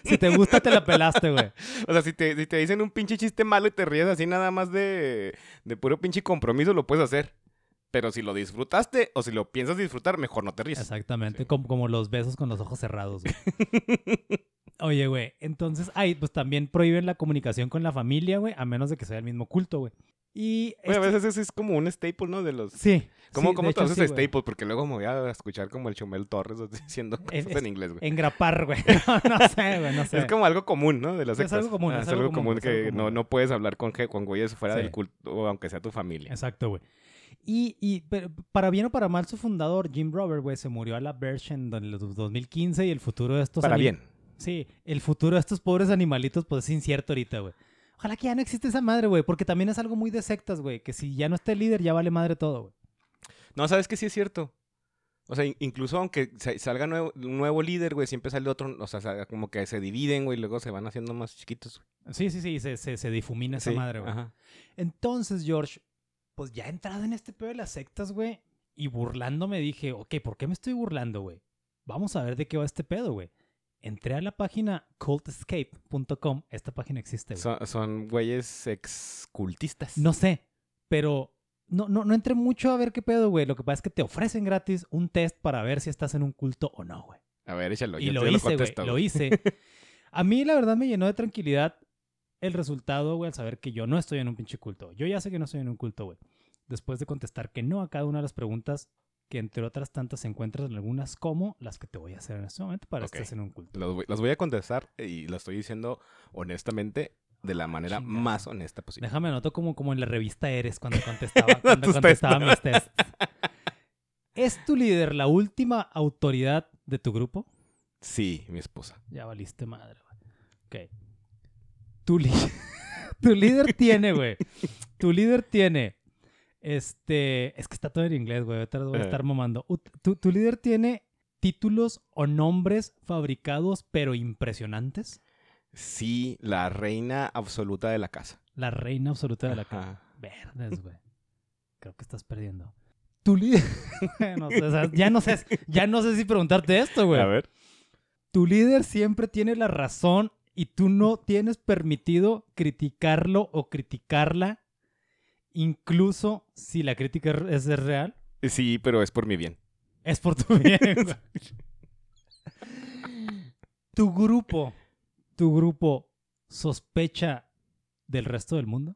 Speaker 1: Si te gusta, te la pelaste, güey.
Speaker 2: O sea, si te, si te dicen un pinche chiste malo y te ríes así nada más de, de puro pinche compromiso, lo puedes hacer. Pero si lo disfrutaste o si lo piensas disfrutar, mejor no te ríes.
Speaker 1: Exactamente, como, como los besos con los ojos cerrados, güey. Oye, güey, entonces, ay, pues también prohíben la comunicación con la familia, güey, a menos de que sea el mismo culto, güey. Y...
Speaker 2: Güey, a
Speaker 1: esto-
Speaker 2: veces eso es como un staple, ¿no? De los...
Speaker 1: Sí.
Speaker 2: ¿Cómo,
Speaker 1: sí,
Speaker 2: cómo te haces
Speaker 1: sí, güey.
Speaker 2: staple? Porque luego me voy a escuchar como el Chumel Torres diciendo
Speaker 1: Es-
Speaker 2: cosas en inglés, güey.
Speaker 1: Engrapar, güey. No, no sé, güey, no sé.
Speaker 2: Es como algo común, ¿no? De las
Speaker 1: Es algo común,
Speaker 2: Ah,
Speaker 1: es
Speaker 2: es
Speaker 1: algo
Speaker 2: algo
Speaker 1: común,
Speaker 2: común
Speaker 1: es algo
Speaker 2: que
Speaker 1: común.
Speaker 2: no, no puedes hablar con, con güeyes fuera
Speaker 1: Sí.
Speaker 2: del culto, aunque sea tu familia.
Speaker 1: Exacto, güey. Y, para bien o para mal, su fundador, Jim Robert, güey, se murió a la version en el 2015 y el futuro de estos...
Speaker 2: Para bien.
Speaker 1: Sí, el futuro de estos pobres animalitos, pues es incierto ahorita, güey. Ojalá que ya no existe esa madre, güey, porque también es algo muy de sectas, güey, que si ya no está el líder, ya vale madre todo, güey.
Speaker 2: No, ¿sabes que sí es cierto? O sea, in- incluso aunque sa- salga nuevo- un nuevo líder, güey, siempre sale otro, o sea, como que se dividen, güey, y luego se van haciendo más chiquitos. güey.
Speaker 1: Sí, sí, sí, se, se, se difumina esa
Speaker 2: Sí,
Speaker 1: madre, güey.
Speaker 2: Ajá.
Speaker 1: Entonces, George, pues ya entrado en este pedo de las sectas, güey, y burlándome dije, ok, ¿por qué me estoy burlando, güey? Vamos a ver de qué va este pedo, güey. Entré a la página cultescape.com. Esta página existe, güey.
Speaker 2: Son, son güeyes excultistas.
Speaker 1: No sé, pero no, no, no entré mucho a ver qué pedo, güey. Lo que pasa es que te ofrecen gratis un test para ver si estás en un culto o no, güey.
Speaker 2: A ver, échalo.
Speaker 1: Y
Speaker 2: yo
Speaker 1: lo
Speaker 2: te
Speaker 1: hice, güey.
Speaker 2: contesto,
Speaker 1: Lo hice. A mí, la verdad, me llenó de tranquilidad el resultado, güey, al saber que yo no estoy en un pinche culto. Yo ya sé que no estoy en un culto, güey. Después de contestar que no a cada una de las preguntas, que entre otras tantas se encuentran en algunas como las que te voy a hacer en este momento para
Speaker 2: Ok.
Speaker 1: que estés en un culto.
Speaker 2: Los voy, a contestar y lo estoy diciendo honestamente, de la manera
Speaker 1: Chingada.
Speaker 2: más honesta posible.
Speaker 1: Déjame anoto como, como en la revista Eres cuando contestaba, cuando contestaba
Speaker 2: tests.
Speaker 1: mis tests. ¿Es tu líder la última autoridad de tu grupo?
Speaker 2: Sí, mi esposa.
Speaker 1: Ya valiste madre, güey. Ok. Tu, li- tu líder tiene, güey. Tu líder tiene. Este. Es que está todo en inglés, güey. Ahorita voy a
Speaker 2: Eh.
Speaker 1: estar mamando. Tu, tu líder tiene títulos o nombres fabricados, pero impresionantes.
Speaker 2: Sí, la reina absoluta de la casa.
Speaker 1: La reina absoluta de la casa. Verdes, güey. Creo que estás perdiendo. Tu líder. no sé, o sea, ya, no sé, ya no sé si preguntarte esto, güey.
Speaker 2: A ver.
Speaker 1: Tu líder siempre tiene la razón y tú no tienes permitido criticarlo o criticarla, incluso si la crítica es real.
Speaker 2: Sí, pero es por mi bien.
Speaker 1: Es por tu bien. tu grupo, tu grupo sospecha del resto del mundo.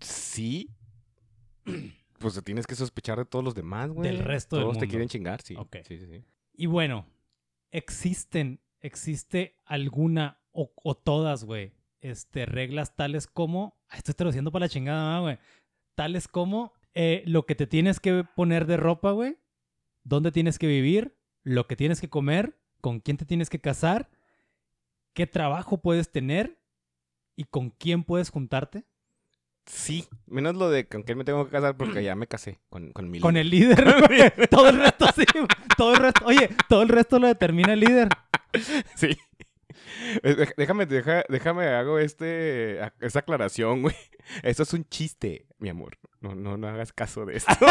Speaker 2: Sí. Pues tienes que sospechar de todos los demás, güey.
Speaker 1: Del resto del
Speaker 2: Todos te
Speaker 1: mundo.
Speaker 2: quieren chingar, sí.
Speaker 1: Ok.
Speaker 2: Sí, sí, sí.
Speaker 1: Y bueno, existen, existe alguna o, o todas, güey, este, reglas tales como, ah, estoy traduciendo para la chingada, ¿no, güey, tales como eh, lo que te tienes que poner de ropa, güey, dónde tienes que vivir, lo que tienes que comer, con quién te tienes que casar, qué trabajo puedes tener y con quién puedes juntarte.
Speaker 2: Sí, menos lo de con quién me tengo que casar porque ya me casé con, con mi
Speaker 1: Con
Speaker 2: líder.
Speaker 1: el líder, güey. Todo el resto sí, todo el resto, oye, todo el resto lo determina el líder.
Speaker 2: Sí. Eh, Déjame, deja- déjame, hago este, esta aclaración, güey. Esto es un chiste, mi amor. No, no, no hagas caso de esto.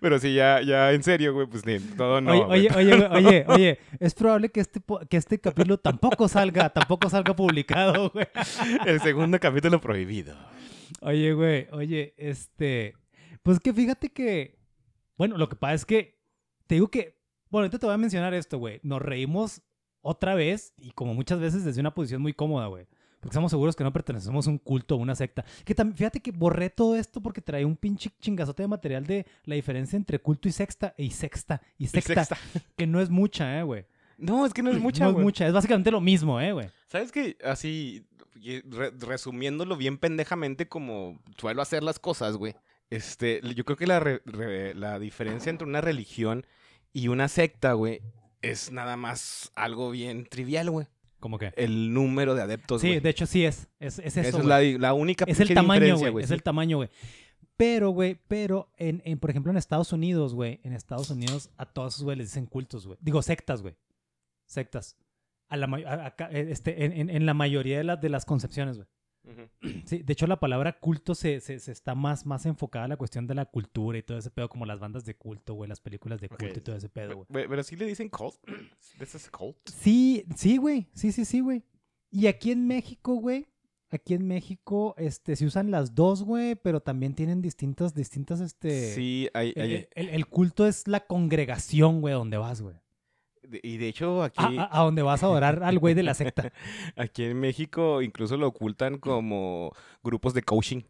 Speaker 2: Pero sí, ya, ya en serio, güey, pues ni- todo no.
Speaker 1: Oye,
Speaker 2: güey.
Speaker 1: oye, oye, güey, oye, oye, es probable que este, que este capítulo tampoco salga, tampoco salga publicado, güey.
Speaker 2: El segundo capítulo prohibido.
Speaker 1: Oye, güey, oye, este, pues que fíjate que, bueno, lo que pasa es que, te digo que, bueno, ahorita te voy a mencionar esto, güey, nos reímos otra vez y como muchas veces desde una posición muy cómoda, güey. Porque estamos seguros que no pertenecemos a un culto o una secta. Que también, fíjate que borré todo esto porque trae un pinche chingazote de material de la diferencia entre culto y sexta y sexta y
Speaker 2: sexta.
Speaker 1: Que no es mucha, eh, güey.
Speaker 2: No, es que no es mucha,
Speaker 1: No es
Speaker 2: güey.
Speaker 1: mucha. Es básicamente lo mismo, eh, güey.
Speaker 2: ¿Sabes qué? Así, re- resumiéndolo bien pendejamente como suelo hacer las cosas, güey. Este, yo creo que la, re- la diferencia entre una religión y una secta, güey, es nada más algo bien trivial, güey.
Speaker 1: ¿Cómo que?
Speaker 2: El número de adeptos,
Speaker 1: Sí,
Speaker 2: güey.
Speaker 1: de hecho sí es. Es, es eso,
Speaker 2: Esa es la, la única
Speaker 1: Es el tamaño, güey. Es
Speaker 2: sí.
Speaker 1: el tamaño, güey. Pero, güey, pero, en, en, por ejemplo, en Estados Unidos, güey, en Estados Unidos a todos esos güey les dicen cultos, güey. Digo, sectas, güey. Sectas. A la, a- acá, eh, este, en, en- en la mayoría de, las de las concepciones, güey. Sí, de hecho la palabra culto se, se, se está más, más enfocada a la cuestión de la cultura y todo ese pedo, como las bandas de culto, güey, las películas de culto y todo ese pedo, güey.
Speaker 2: Pero, pero sí le dicen cult. This is cult.
Speaker 1: Sí, sí, güey. Sí, sí, sí, güey. Y aquí en México, güey. Aquí en México, este, se usan las dos, güey, pero también tienen distintas, distintas, este...
Speaker 2: Sí, hay,
Speaker 1: el,
Speaker 2: hay-
Speaker 1: el- el culto es la congregación, güey, donde vas, güey.
Speaker 2: Y de hecho aquí,
Speaker 1: A, a- a donde vas a adorar al güey de la secta.
Speaker 2: aquí en México incluso lo ocultan como grupos de coaching.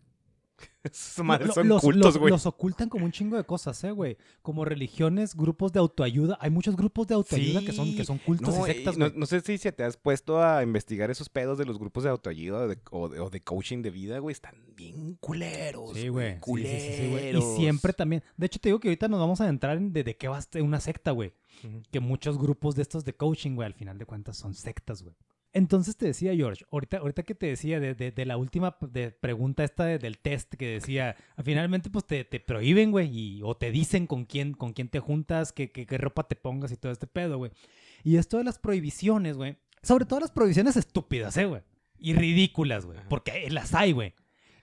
Speaker 2: Esas madres son
Speaker 1: los,
Speaker 2: cultos, güey.
Speaker 1: los ocultan como un chingo de cosas, eh, güey. Como religiones, grupos de autoayuda. Hay muchos grupos de autoayuda que, son, que son cultos
Speaker 2: No,
Speaker 1: y
Speaker 2: y
Speaker 1: sectas,
Speaker 2: no,
Speaker 1: güey.
Speaker 2: no sé si se te has puesto a investigar esos pedos de los grupos de autoayuda o de, o de- o de coaching de vida, güey. Están bien culeros.
Speaker 1: Sí, güey. Sí, sí, sí, sí, güey.
Speaker 2: Culeros.
Speaker 1: Y siempre también. De hecho, te digo que ahorita nos vamos a adentrar en de, de qué va una secta, güey. Que muchos grupos de estos de coaching, güey, al final de cuentas son sectas, güey. Entonces te decía, George, ahorita, ahorita que te decía de, de- de la última de pregunta esta de- del test que decía, "Ah, finalmente pues te, te prohíben, güey, y- o te dicen con quién, con quién te juntas, qué, qué, qué ropa te pongas y todo este pedo, güey. Y esto de las prohibiciones, güey, sobre todo las prohibiciones estúpidas, eh, güey, y ridículas, güey, porque las hay, güey.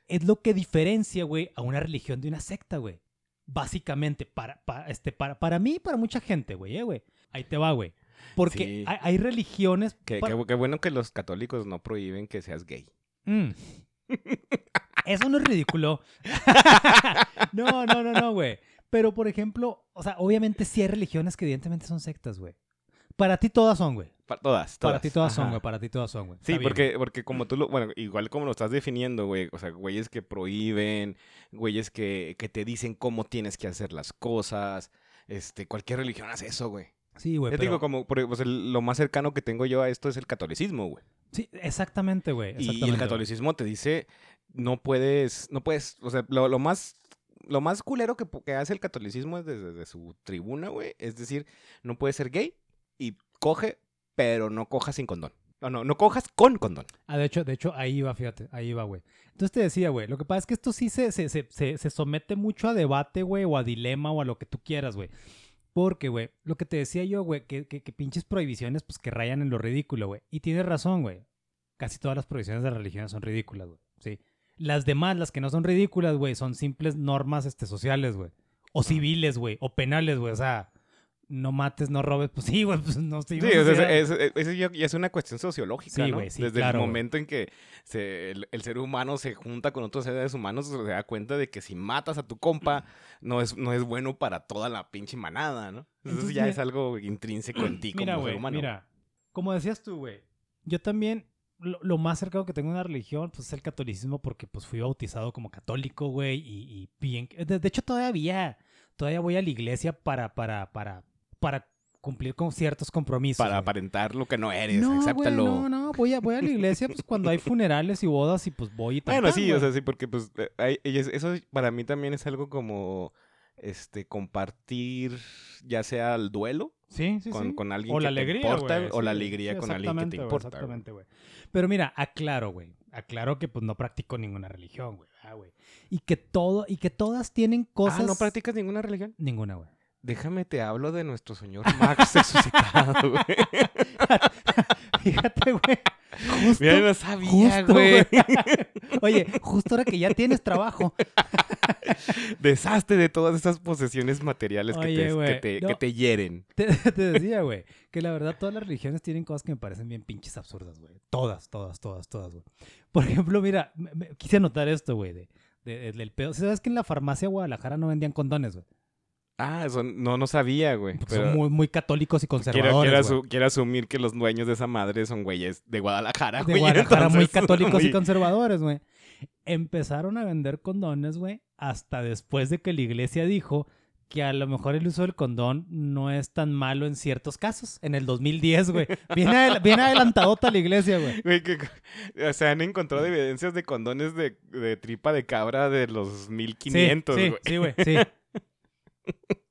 Speaker 1: Es lo que diferencia, güey, a una religión de una secta, güey. Básicamente, para, para, este, para, para mí y para mucha gente, güey, eh, güey. Ahí te va, güey. Porque
Speaker 2: Sí.
Speaker 1: hay, hay religiones...
Speaker 2: Qué, qué- qué bueno que los católicos no prohíben que seas gay.
Speaker 1: Mm. Eso no es ridículo. no, no, no, no, güey. Pero, por ejemplo, o sea, obviamente sí hay religiones que evidentemente son sectas, güey. Para ti todas son, güey.
Speaker 2: Pa- todas, todas.
Speaker 1: Para ti todas son, güey. Para ti todas son, güey.
Speaker 2: Sí,
Speaker 1: bien,
Speaker 2: porque, porque como tú lo, bueno, igual como lo estás definiendo, güey, o sea, güeyes que prohíben, güeyes que, que te dicen cómo tienes que hacer las cosas, este, cualquier religión hace eso, güey.
Speaker 1: Sí, güey.
Speaker 2: Te
Speaker 1: pero-
Speaker 2: digo, como, por- pues, el- lo más cercano que tengo yo a esto es el catolicismo, güey.
Speaker 1: Sí, exactamente, güey.
Speaker 2: Y el catolicismo te dice, no puedes, no puedes, o sea, lo, lo más, lo más culero que, que hace el catolicismo es desde, desde su tribuna, güey, es decir, no puedes ser gay y coge, pero no cojas sin condón. No, no, no cojas con condón.
Speaker 1: Ah, de hecho, de hecho, ahí va, fíjate, ahí va, güey. Entonces te decía, güey, lo que pasa es que esto sí se, se, se, se, se somete mucho a debate, güey, o a dilema, o a lo que tú quieras, güey. Porque, güey, lo que te decía yo, güey, que, que, que pinches prohibiciones, pues que rayan en lo ridículo, güey. Y tienes razón, güey. Casi todas las prohibiciones de la religión son ridículas, güey. Sí. Las demás, las que no son ridículas, güey, son simples normas este, sociales, güey. O civiles, güey. O penales, güey. O sea, no mates, no robes. Pues sí, güey, pues no
Speaker 2: Sí,
Speaker 1: estoy
Speaker 2: sea, es- es- ya, ya es una cuestión sociológica,
Speaker 1: Sí,
Speaker 2: ¿no?
Speaker 1: güey, sí,
Speaker 2: Desde
Speaker 1: claro,
Speaker 2: el momento en que se- el, el ser humano se junta con otros seres humanos, se da cuenta de que si matas a tu compa, no es, no es bueno para toda la pinche manada, ¿no? Entonces,
Speaker 1: Entonces,
Speaker 2: ya es algo intrínseco en ti
Speaker 1: Mira,
Speaker 2: como ser humano.
Speaker 1: mira. Como decías tú, güey. Yo también, lo, lo más cercano que tengo a una religión, pues es el catolicismo, porque pues fui bautizado como católico, güey, y, y bien... De, de hecho, todavía, todavía voy a la iglesia para, para, para, para cumplir con ciertos compromisos.
Speaker 2: Para
Speaker 1: güey.
Speaker 2: aparentar lo que no eres,
Speaker 1: no, güey,
Speaker 2: acéptalo.
Speaker 1: no, no, voy a, voy a la iglesia pues cuando hay funerales y bodas y pues voy y tal.
Speaker 2: Bueno, sí,
Speaker 1: güey.
Speaker 2: o sea, sí, porque pues eh, hay- eso para mí también es algo como este compartir ya sea el duelo
Speaker 1: Sí, sí,
Speaker 2: con,
Speaker 1: sí.
Speaker 2: con alguien
Speaker 1: o
Speaker 2: que
Speaker 1: la
Speaker 2: te
Speaker 1: alegría,
Speaker 2: importa
Speaker 1: güey,
Speaker 2: o la alegría con alguien que te importa.
Speaker 1: Exactamente, güey. Pero mira, aclaro, güey. Aclaro que pues no practico ninguna religión, güey. Ah, güey. Y que todo, y que todas tienen cosas.
Speaker 2: Ah, ¿no practicas ninguna religión?
Speaker 1: Ninguna, güey.
Speaker 2: Déjame te hablo de nuestro señor Max resucitado, güey.
Speaker 1: Fíjate, güey. Justo,
Speaker 2: Mira, no sabía,
Speaker 1: justo,
Speaker 2: güey.
Speaker 1: Oye, justo ahora que ya tienes trabajo.
Speaker 2: Deshazte de todas esas posesiones materiales que, te, que,
Speaker 1: güey,
Speaker 2: te,
Speaker 1: no.
Speaker 2: que te hieren.
Speaker 1: Te, te decía, güey, que la verdad todas las religiones tienen cosas que me parecen bien pinches absurdas, güey. Todas, todas, todas, todas, güey. Por ejemplo, mira, me- me- quise anotar esto, güey, de, de- del pedo. ¿Sabes que en la farmacia de Guadalajara no vendían condones, güey?
Speaker 2: Ah, eso no, no sabía, güey.
Speaker 1: Porque
Speaker 2: pero
Speaker 1: son muy, muy católicos y conservadores.
Speaker 2: quiero,
Speaker 1: güey.
Speaker 2: asu- quiero asumir que los dueños de esa madre son güeyes de Guadalajara,
Speaker 1: de
Speaker 2: güey.
Speaker 1: Guadalajara muy católicos y conservadores, güey. Empezaron a vender condones, güey, hasta después de que la iglesia dijo que a lo mejor el uso del condón no es tan malo en ciertos casos. En el 2010, güey. Bien, adel- bien adelantadota la iglesia, güey.
Speaker 2: Güey, que, o sea, han encontrado evidencias de condones de, de tripa de cabra de los 1500,
Speaker 1: sí,
Speaker 2: güey.
Speaker 1: sí, güey, sí.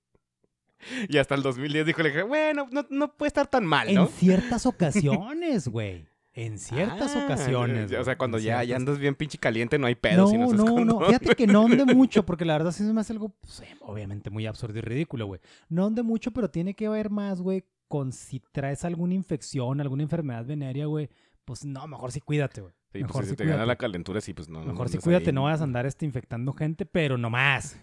Speaker 2: Y hasta el 2010 dijo, le dije, bueno, no, no puede estar tan mal,
Speaker 1: En
Speaker 2: ¿no?
Speaker 1: ciertas ocasiones, güey. En ciertas
Speaker 2: Ah,
Speaker 1: ocasiones.
Speaker 2: O sea, cuando
Speaker 1: en
Speaker 2: ya, ya andas bien pinche caliente, no hay pedo si no
Speaker 1: No,
Speaker 2: usas
Speaker 1: no, no.
Speaker 2: condón.
Speaker 1: Fíjate que no onde mucho, porque la verdad sí se me hace algo, pues, eh, obviamente, muy absurdo y ridículo, güey. No onde mucho, pero tiene que ver más, güey, con si traes alguna infección, alguna enfermedad venérea, güey. Pues no, mejor sí cuídate, güey.
Speaker 2: Sí, pues,
Speaker 1: mejor
Speaker 2: si
Speaker 1: sí
Speaker 2: te gana la calentura, sí, pues no. no
Speaker 1: Mejor sí
Speaker 2: andes
Speaker 1: cuídate,
Speaker 2: ahí.
Speaker 1: no vayas a andar este, infectando gente, pero no más.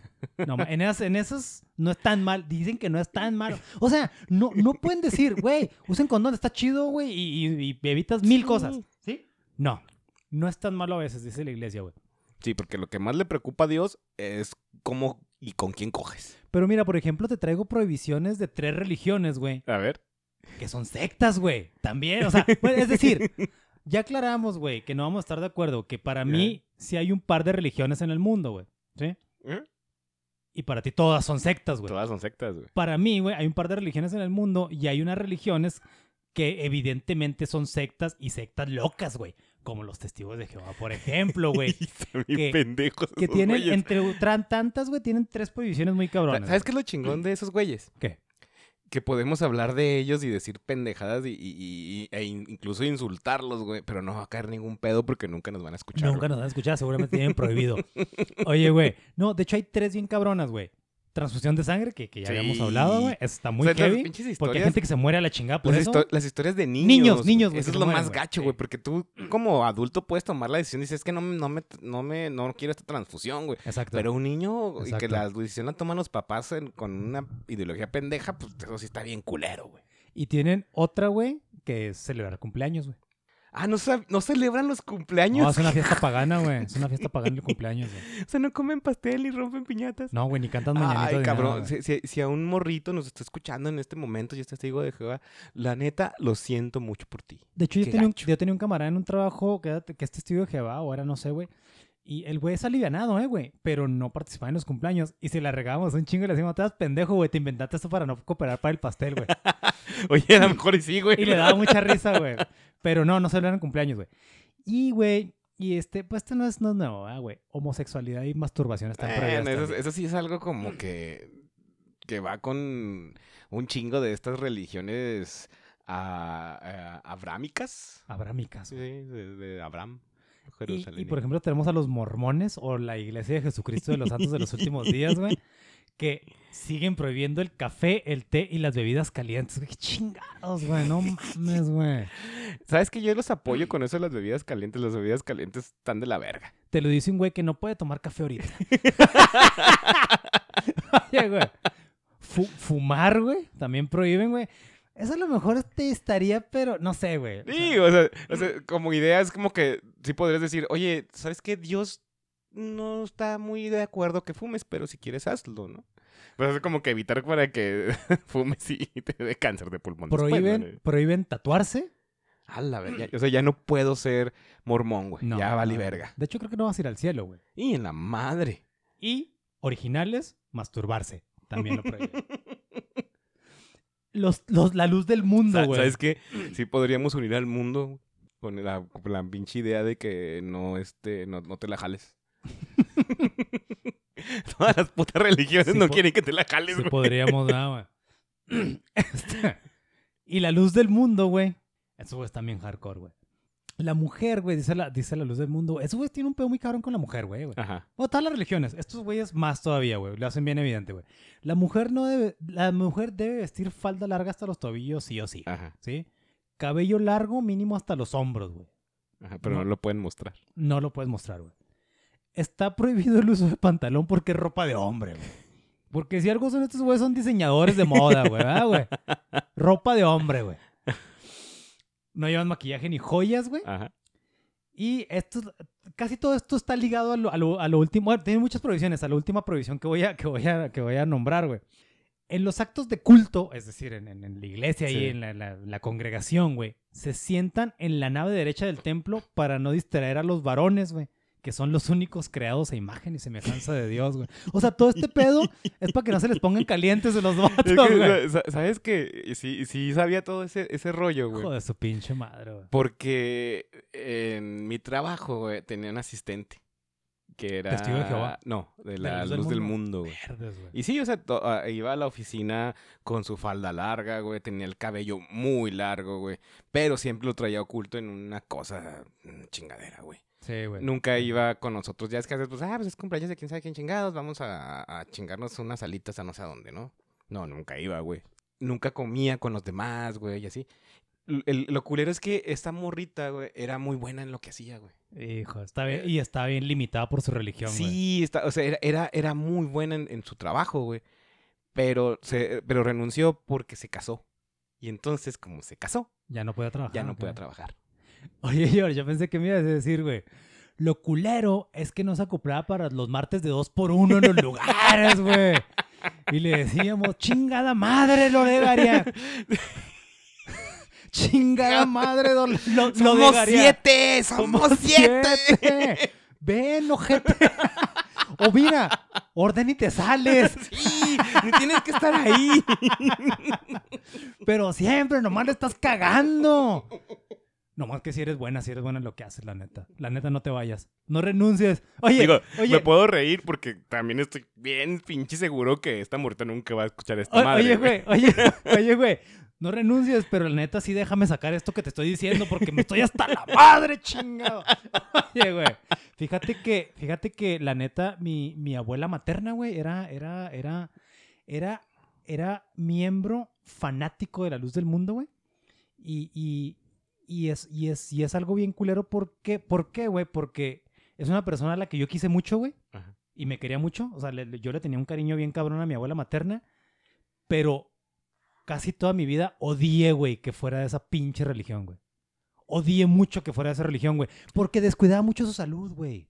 Speaker 1: No en, esas, en esas no es tan mal. Dicen que no es tan malo. O sea, no, no pueden decir, güey, usen condón, está chido, güey, y, y- y evitas mil
Speaker 2: Sí.
Speaker 1: cosas. ¿Sí? No. No es tan malo a veces, dice la iglesia, güey.
Speaker 2: Sí, porque lo que más le preocupa a Dios es cómo y con quién coges.
Speaker 1: Pero mira, por ejemplo, te traigo prohibiciones de tres religiones, güey,
Speaker 2: A ver.
Speaker 1: que son sectas, güey. También, o sea, bueno, es decir, ya aclaramos, güey, que no vamos a estar de acuerdo, que para mí sí hay un par de religiones en el mundo, güey. ¿Sí?
Speaker 2: ¿Eh?
Speaker 1: Y para ti todas son sectas, güey.
Speaker 2: Todas son sectas, güey.
Speaker 1: Para mí, güey, hay un par de religiones en el mundo y hay unas religiones que evidentemente son sectas y sectas locas, güey. Como los testigos de Jehová, por ejemplo, güey. Que-
Speaker 2: pendejos
Speaker 1: que tienen,
Speaker 2: güeyes.
Speaker 1: entre tantas, güey, tienen tres prohibiciones muy cabronas.
Speaker 2: ¿Sabes qué es lo chingón de esos güeyes?
Speaker 1: ¿Qué?
Speaker 2: Que podemos hablar de ellos y decir pendejadas y, y- y- e in- incluso insultarlos, güey. Pero no va a caer ningún pedo porque nunca nos van a escuchar.
Speaker 1: Nunca
Speaker 2: güey.
Speaker 1: nos van a escuchar, seguramente tienen prohibido. Oye, güey. No, de hecho hay tres bien cabronas, güey. Transfusión de sangre, que, que ya habíamos hablado, güey. Está muy
Speaker 2: O sea,
Speaker 1: heavy. Porque hay gente que se muere a la chingada por
Speaker 2: Las,
Speaker 1: eso.
Speaker 2: las historias de niños.
Speaker 1: Niños, niños, güey,
Speaker 2: Eso es lo
Speaker 1: mueren,
Speaker 2: más
Speaker 1: güey.
Speaker 2: gacho, güey. Porque tú, como adulto, puedes tomar la decisión y dices, es que no, no, me, no, me, no quiero esta transfusión, güey.
Speaker 1: Exacto.
Speaker 2: Pero un niño y que la decisión la toman los papás en- con una ideología pendeja, pues eso sí está bien culero, güey.
Speaker 1: Y tienen otra, güey, que es celebrar cumpleaños, güey.
Speaker 2: Ah, ¿no, no celebran los cumpleaños.
Speaker 1: No, es una fiesta pagana, güey. Es una fiesta pagana el cumpleaños, güey.
Speaker 2: O sea, no comen pastel ni rompen piñatas.
Speaker 1: No, güey, ni cantas mañanitas.
Speaker 2: Ay,
Speaker 1: nada,
Speaker 2: cabrón. si, si- si a un morrito nos está escuchando en este momento y este testigo de Jehová, la neta, lo siento mucho por ti.
Speaker 1: De hecho, yo tenía, un,
Speaker 2: gacho.
Speaker 1: yo tenía un camarada en un trabajo que, que es testigo de Jehová, o era no sé, güey. Y el güey es alivianado, eh, güey. Pero no participaba en los cumpleaños. Y se la regábamos un chingo y le decimos, te das pendejo, güey. Te inventaste esto para no cooperar para el pastel, güey.
Speaker 2: Oye, a lo mejor y sí, güey.
Speaker 1: Y le daba mucha risa, güey. Pero no, no celebran cumpleaños, güey. Y, güey, y este, pues esto no es, no es nuevo, güey. Homosexualidad y masturbación están.
Speaker 2: Bueno, eso, sí es algo como que, que va con un chingo de estas religiones ah, ah, abrámicas.
Speaker 1: Abrámicas,
Speaker 2: Sí,
Speaker 1: güey.
Speaker 2: de, de Abraham.
Speaker 1: Y, por ejemplo, tenemos a los mormones o la Iglesia de Jesucristo de los Santos de los Últimos Días, güey, que siguen prohibiendo el café, el té y las bebidas calientes. Qué chingados, güey, no mames, güey.
Speaker 2: ¿Sabes que yo los apoyo con eso de las bebidas calientes? Las bebidas calientes están de la verga.
Speaker 1: Te lo dice un güey que no puede tomar café ahorita. Oye, güey. Fu- fumar, güey, también prohíben, güey. Eso a lo mejor te estaría, pero no sé, güey.
Speaker 2: Sí, o sea, o sea, como idea es como que sí podrías decir, oye, ¿sabes qué? Dios no está muy de acuerdo que fumes, pero si quieres hazlo, ¿no? Pues es como que evitar para que fumes y te dé cáncer de pulmón. después,
Speaker 1: prohíben,
Speaker 2: ¿no?
Speaker 1: prohíben tatuarse.
Speaker 2: A la verga. O sea, ya no puedo ser mormón, güey.
Speaker 1: No,
Speaker 2: ya vale
Speaker 1: no.
Speaker 2: verga.
Speaker 1: De hecho, creo que no vas a ir al cielo, güey.
Speaker 2: Y en la madre.
Speaker 1: Y originales, masturbarse. También lo prohíben. Los, los, la luz del mundo, güey.
Speaker 2: ¿Sabes qué? Sí podríamos unir al mundo con la, con la pinche idea de que no, este, no, no te la jales. Todas las putas religiones
Speaker 1: Sí
Speaker 2: no quieren que te la jales,
Speaker 1: Sí
Speaker 2: güey.
Speaker 1: podríamos, ¿no, güey? Este, y la luz del mundo, güey. Eso güey está bien hardcore, güey. La mujer, güey, dice la, dice la luz del mundo. Eso, güey, tiene un pedo muy cabrón con la mujer, güey. güey.
Speaker 2: Ajá.
Speaker 1: Bueno, todas las religiones. Estos güeyes más todavía, güey. Lo hacen bien evidente, güey. La mujer no debe... La mujer debe vestir falda larga hasta los tobillos, sí o sí.
Speaker 2: Ajá.
Speaker 1: ¿Sí? Cabello largo mínimo hasta los hombros, güey.
Speaker 2: Ajá, pero no.
Speaker 1: No.
Speaker 2: lo pueden mostrar.
Speaker 1: No lo puedes mostrar, güey. Está prohibido el uso de pantalón porque es ropa de hombre, güey. Porque si algo son estos güeyes, son diseñadores de moda, güey, ¿verdad, güey? Ropa de hombre, güey. No llevan maquillaje ni joyas, güey.
Speaker 2: Ajá.
Speaker 1: Y esto, casi todo esto está ligado a lo, a lo- a lo último. Tiene muchas prohibiciones. A la última prohibición que voy a, que voy a, que voy a nombrar, güey. en los actos de culto, es decir, en, en- en la iglesia
Speaker 2: Sí.
Speaker 1: y en la, la- la congregación, güey, se sientan en la nave derecha del templo para no distraer a los varones, güey, que son los únicos creados a imagen y semejanza de Dios, güey. O sea, todo este pedo es para que no se les pongan calientes de los vatos,
Speaker 2: Es que,
Speaker 1: güey.
Speaker 2: sa- ¿Sabes que Sí, sí sabía todo ese, ese rollo, güey.
Speaker 1: Hijo de su pinche madre, güey.
Speaker 2: Porque en mi trabajo, güey, tenía un asistente. Que era...
Speaker 1: ¿Testigo de Jehová?
Speaker 2: No, de
Speaker 1: ¿De
Speaker 2: la luz, del, mundo, güey.
Speaker 1: Verdes, güey.
Speaker 2: Y sí, o sea, ah, iba a la oficina con su falda larga, güey. Tenía el cabello muy largo, güey. Pero siempre lo traía oculto en una cosa mm, chingadera, güey.
Speaker 1: Sí, güey.
Speaker 2: Nunca iba con nosotros. Ya es que a veces, pues, ah, pues es cumpleaños de quién sabe quién chingados. Vamos a, a chingarnos unas alitas a no sé a dónde, ¿no? No, nunca iba, güey. Nunca comía con los demás, güey, y así. El- lo culero es que esta morrita, güey, era muy buena en lo que hacía, güey.
Speaker 1: Hijo, está bien. Y está bien limitada por su religión, güey.
Speaker 2: Sí, está, o sea, era, era, era muy buena en, en su trabajo, güey. Pero, se, pero renunció porque se casó. Y entonces, como se casó,
Speaker 1: Ya no puede trabajar.
Speaker 2: ya no
Speaker 1: ok.
Speaker 2: puede trabajar.
Speaker 1: Oye, George, yo pensé que me ibas a decir, güey. Lo culero es que no se acoplaba para los martes de dos por uno en los lugares, güey. Y le decíamos, chingada madre, Loregaria. chingada madre, Lo- Lo- Loregaria.
Speaker 2: siete!
Speaker 1: ¡Somos siete! Ven, ojete. O mira, orden y te sales.
Speaker 2: ¡Sí! ¡Ni tienes que estar ahí!
Speaker 1: Pero siempre, nomás le estás cagando. Nomás que si eres buena, si eres buena en lo que haces, la neta. La neta, no te vayas. No renuncies. Oye,
Speaker 2: Digo,
Speaker 1: oye,
Speaker 2: me puedo reír porque también estoy bien pinche seguro que esta muerta nunca va a escuchar esta
Speaker 1: o-
Speaker 2: madre.
Speaker 1: oye, güey, oye, oye, güey. No renuncies, pero la neta sí déjame sacar esto que te estoy diciendo porque me estoy hasta la madre, chingado. Oye, güey. Fíjate que, fíjate que la neta, mi, mi abuela materna, güey, era, era, era, era, era miembro fanático de la luz del mundo, güey. Y, y, y es, y es, y es algo bien culero. ¿Por qué? ¿Por qué, güey? Porque es una persona a la que yo quise mucho, güey. Y me quería mucho. O sea, le- le- yo le tenía un cariño bien cabrón a mi abuela materna. Pero casi toda mi vida odié, güey, que fuera de esa pinche religión, güey. Odié mucho que fuera de esa religión, güey. Porque descuidaba mucho su salud, güey.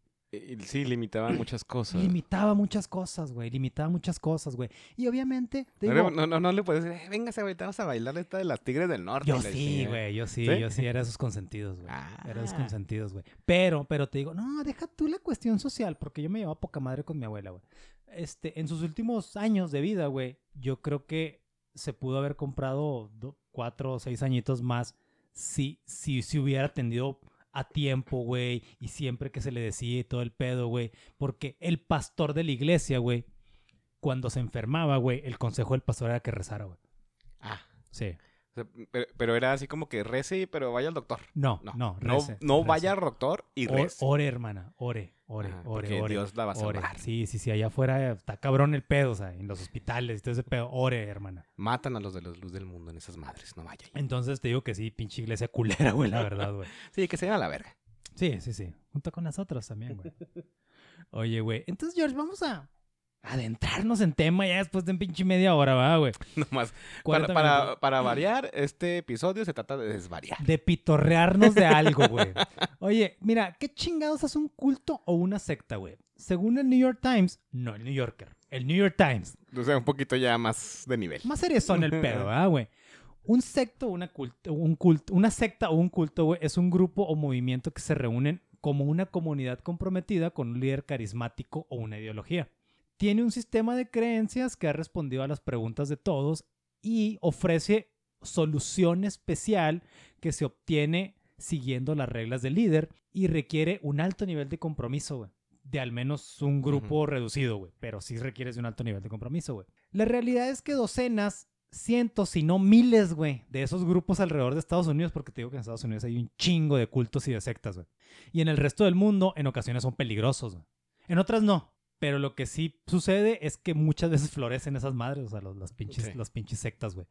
Speaker 2: Sí, limitaban muchas cosas.
Speaker 1: Limitaba muchas cosas, güey. Limitaba muchas cosas, güey. Y obviamente, te
Speaker 2: No,
Speaker 1: digo,
Speaker 2: no, no, no le puedes decir, eh, véngase, güey, te vamos a bailar esta de las Tigres del Norte.
Speaker 1: yo sí,
Speaker 2: chingada".
Speaker 1: güey. Yo sí,
Speaker 2: ¿Sí?
Speaker 1: yo sí era esos consentidos, güey.
Speaker 2: Ah.
Speaker 1: Era esos consentidos, güey. Pero, pero te digo, no, deja tú la cuestión social, porque yo me llevaba poca madre con mi abuela, güey. Este, en sus últimos años de vida, güey, yo creo que se pudo haber comprado do- cuatro o seis añitos más si, si, si hubiera atendido a tiempo, güey, y siempre que se le decía y todo el pedo, güey. Porque el pastor de la iglesia, güey, cuando se enfermaba, güey, el consejo del pastor era que rezara, güey.
Speaker 2: Ah,
Speaker 1: Sí.
Speaker 2: o sea, pero, pero era así como que rece, pero vaya al doctor.
Speaker 1: No,
Speaker 2: No,
Speaker 1: no,
Speaker 2: no,
Speaker 1: rece,
Speaker 2: no
Speaker 1: rece.
Speaker 2: vaya al doctor y rece.
Speaker 1: Ore, hermana, ore, ore,
Speaker 2: Ajá,
Speaker 1: ore, ore.
Speaker 2: Dios la va a
Speaker 1: ore.
Speaker 2: salvar.
Speaker 1: Sí, sí, sí, allá afuera está cabrón el pedo, o sea, en los hospitales y todo ese pedo. Ore, hermana.
Speaker 2: Matan a los de la luz del mundo en esas madres, no vaya.
Speaker 1: Entonces te digo que sí, pinche iglesia culera, güey, la verdad, güey.
Speaker 2: Sí, que se vayan a la verga.
Speaker 1: Sí, sí, sí. Junto con nosotros también, güey. Oye, güey. Entonces, George, vamos a adentrarnos en tema ya después de un pinche media hora, ¿va, güey?
Speaker 2: Nomás. Para,
Speaker 1: 40
Speaker 2: para, variar, este episodio se trata de desvariar.
Speaker 1: De pitorrearnos de algo, güey. Oye, mira, ¿qué chingados es un culto o una secta, güey? Según el New York Times, no el New Yorker, el New York Times.
Speaker 2: O sea, un poquito ya más de nivel.
Speaker 1: Más son el pedo, ¿verdad, güey? Un secto, una culto, un culto, una secta o un culto, güey, es un grupo o movimiento que se reúnen como una comunidad comprometida con un líder carismático o una ideología. Tiene un sistema de creencias que ha respondido a las preguntas de todos y ofrece solución especial que se obtiene siguiendo las reglas del líder y requiere un alto nivel de compromiso, güey. De al menos un grupo reducido, güey. Pero sí requieres de un alto nivel de compromiso, güey. La realidad es que docenas, cientos, si no miles, güey, de esos grupos alrededor de Estados Unidos, porque te digo que en Estados Unidos hay un chingo de cultos y de sectas, güey. Y en el resto del mundo, en ocasiones son peligrosos, güey. En otras no. Pero lo que sí sucede es que muchas veces florecen esas madres, o sea, los, las, pinches, las pinches sectas, güey.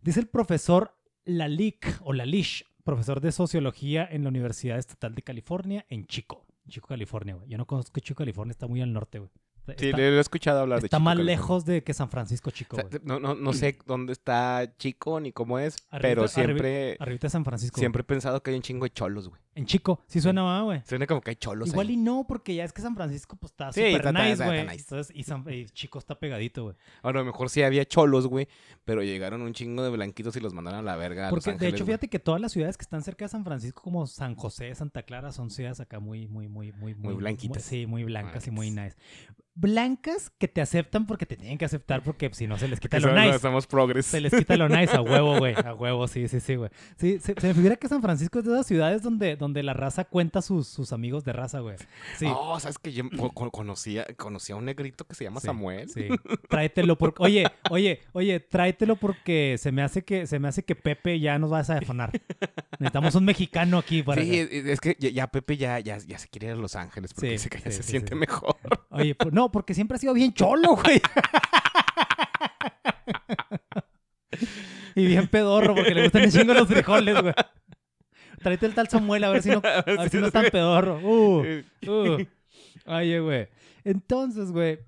Speaker 1: Dice el profesor Lalik, o Lalish, profesor de sociología en la Universidad Estatal de California, en Chico. Chico, California, güey. Yo no conozco Chico, California, está muy al norte, güey.
Speaker 2: Sí,
Speaker 1: Está-
Speaker 2: le he escuchado hablar de
Speaker 1: Está
Speaker 2: Chico,
Speaker 1: más
Speaker 2: California.
Speaker 1: lejos de que San Francisco, Chico,
Speaker 2: O sea,
Speaker 1: güey.
Speaker 2: no, no, no sé dónde está Chico ni cómo es,
Speaker 1: Arribita-
Speaker 2: pero siempre,
Speaker 1: Arribita de San Francisco.
Speaker 2: siempre he pensado que hay un chingo de cholos, güey.
Speaker 1: En chico, sí suena más, güey.
Speaker 2: Suena como que hay cholos
Speaker 1: Igual
Speaker 2: ahí.
Speaker 1: y no, porque ya es que San Francisco pues está
Speaker 2: Sí,
Speaker 1: súper nice, güey.
Speaker 2: está nice.
Speaker 1: Entonces, y, San, y Chico está pegadito, güey.
Speaker 2: A lo mejor sí había cholos, güey, pero llegaron un chingo de blanquitos y los mandaron a la verga a Los
Speaker 1: Porque de hecho, fíjate que todas las ciudades que están cerca de San Francisco, como San José, Santa Clara, son ciudades acá muy, muy, muy, muy,
Speaker 2: Muy blanquitas.
Speaker 1: sí, muy blancas y muy nice. Blancas que te aceptan porque te tienen que aceptar porque si no se les quita
Speaker 2: Que
Speaker 1: lo nice.
Speaker 2: Somos progres.
Speaker 1: Se les quita lo nice a huevo, güey. A huevo, sí, sí, sí, güey. Sí, se, se me figura que San Francisco es de esas ciudades donde, donde la raza cuenta sus, sus amigos de raza, güey. Sí.
Speaker 2: Oh, ¿sabes que Yo co- co- conocía, conocía a un negrito que se llama
Speaker 1: Sí,
Speaker 2: Samuel.
Speaker 1: Sí. Tráetelo porque. Oye, oye, oye, tráetelo porque se me hace que, se me hace que Pepe ya nos va a desafanar. Necesitamos un mexicano aquí para.
Speaker 2: Sí, es es que ya, ya Pepe ya, ya, ya se quiere ir a Los Ángeles porque
Speaker 1: Sí,
Speaker 2: dice que ya se siente mejor.
Speaker 1: Oye, pues, no, porque siempre ha sido bien cholo, güey. y bien pedorro porque le gustan chingo los frijoles, güey. Tráete el tal Samuel a ver si no, a ver si no es tan pedorro. Uh. Uh. Oye, güey. Entonces, güey,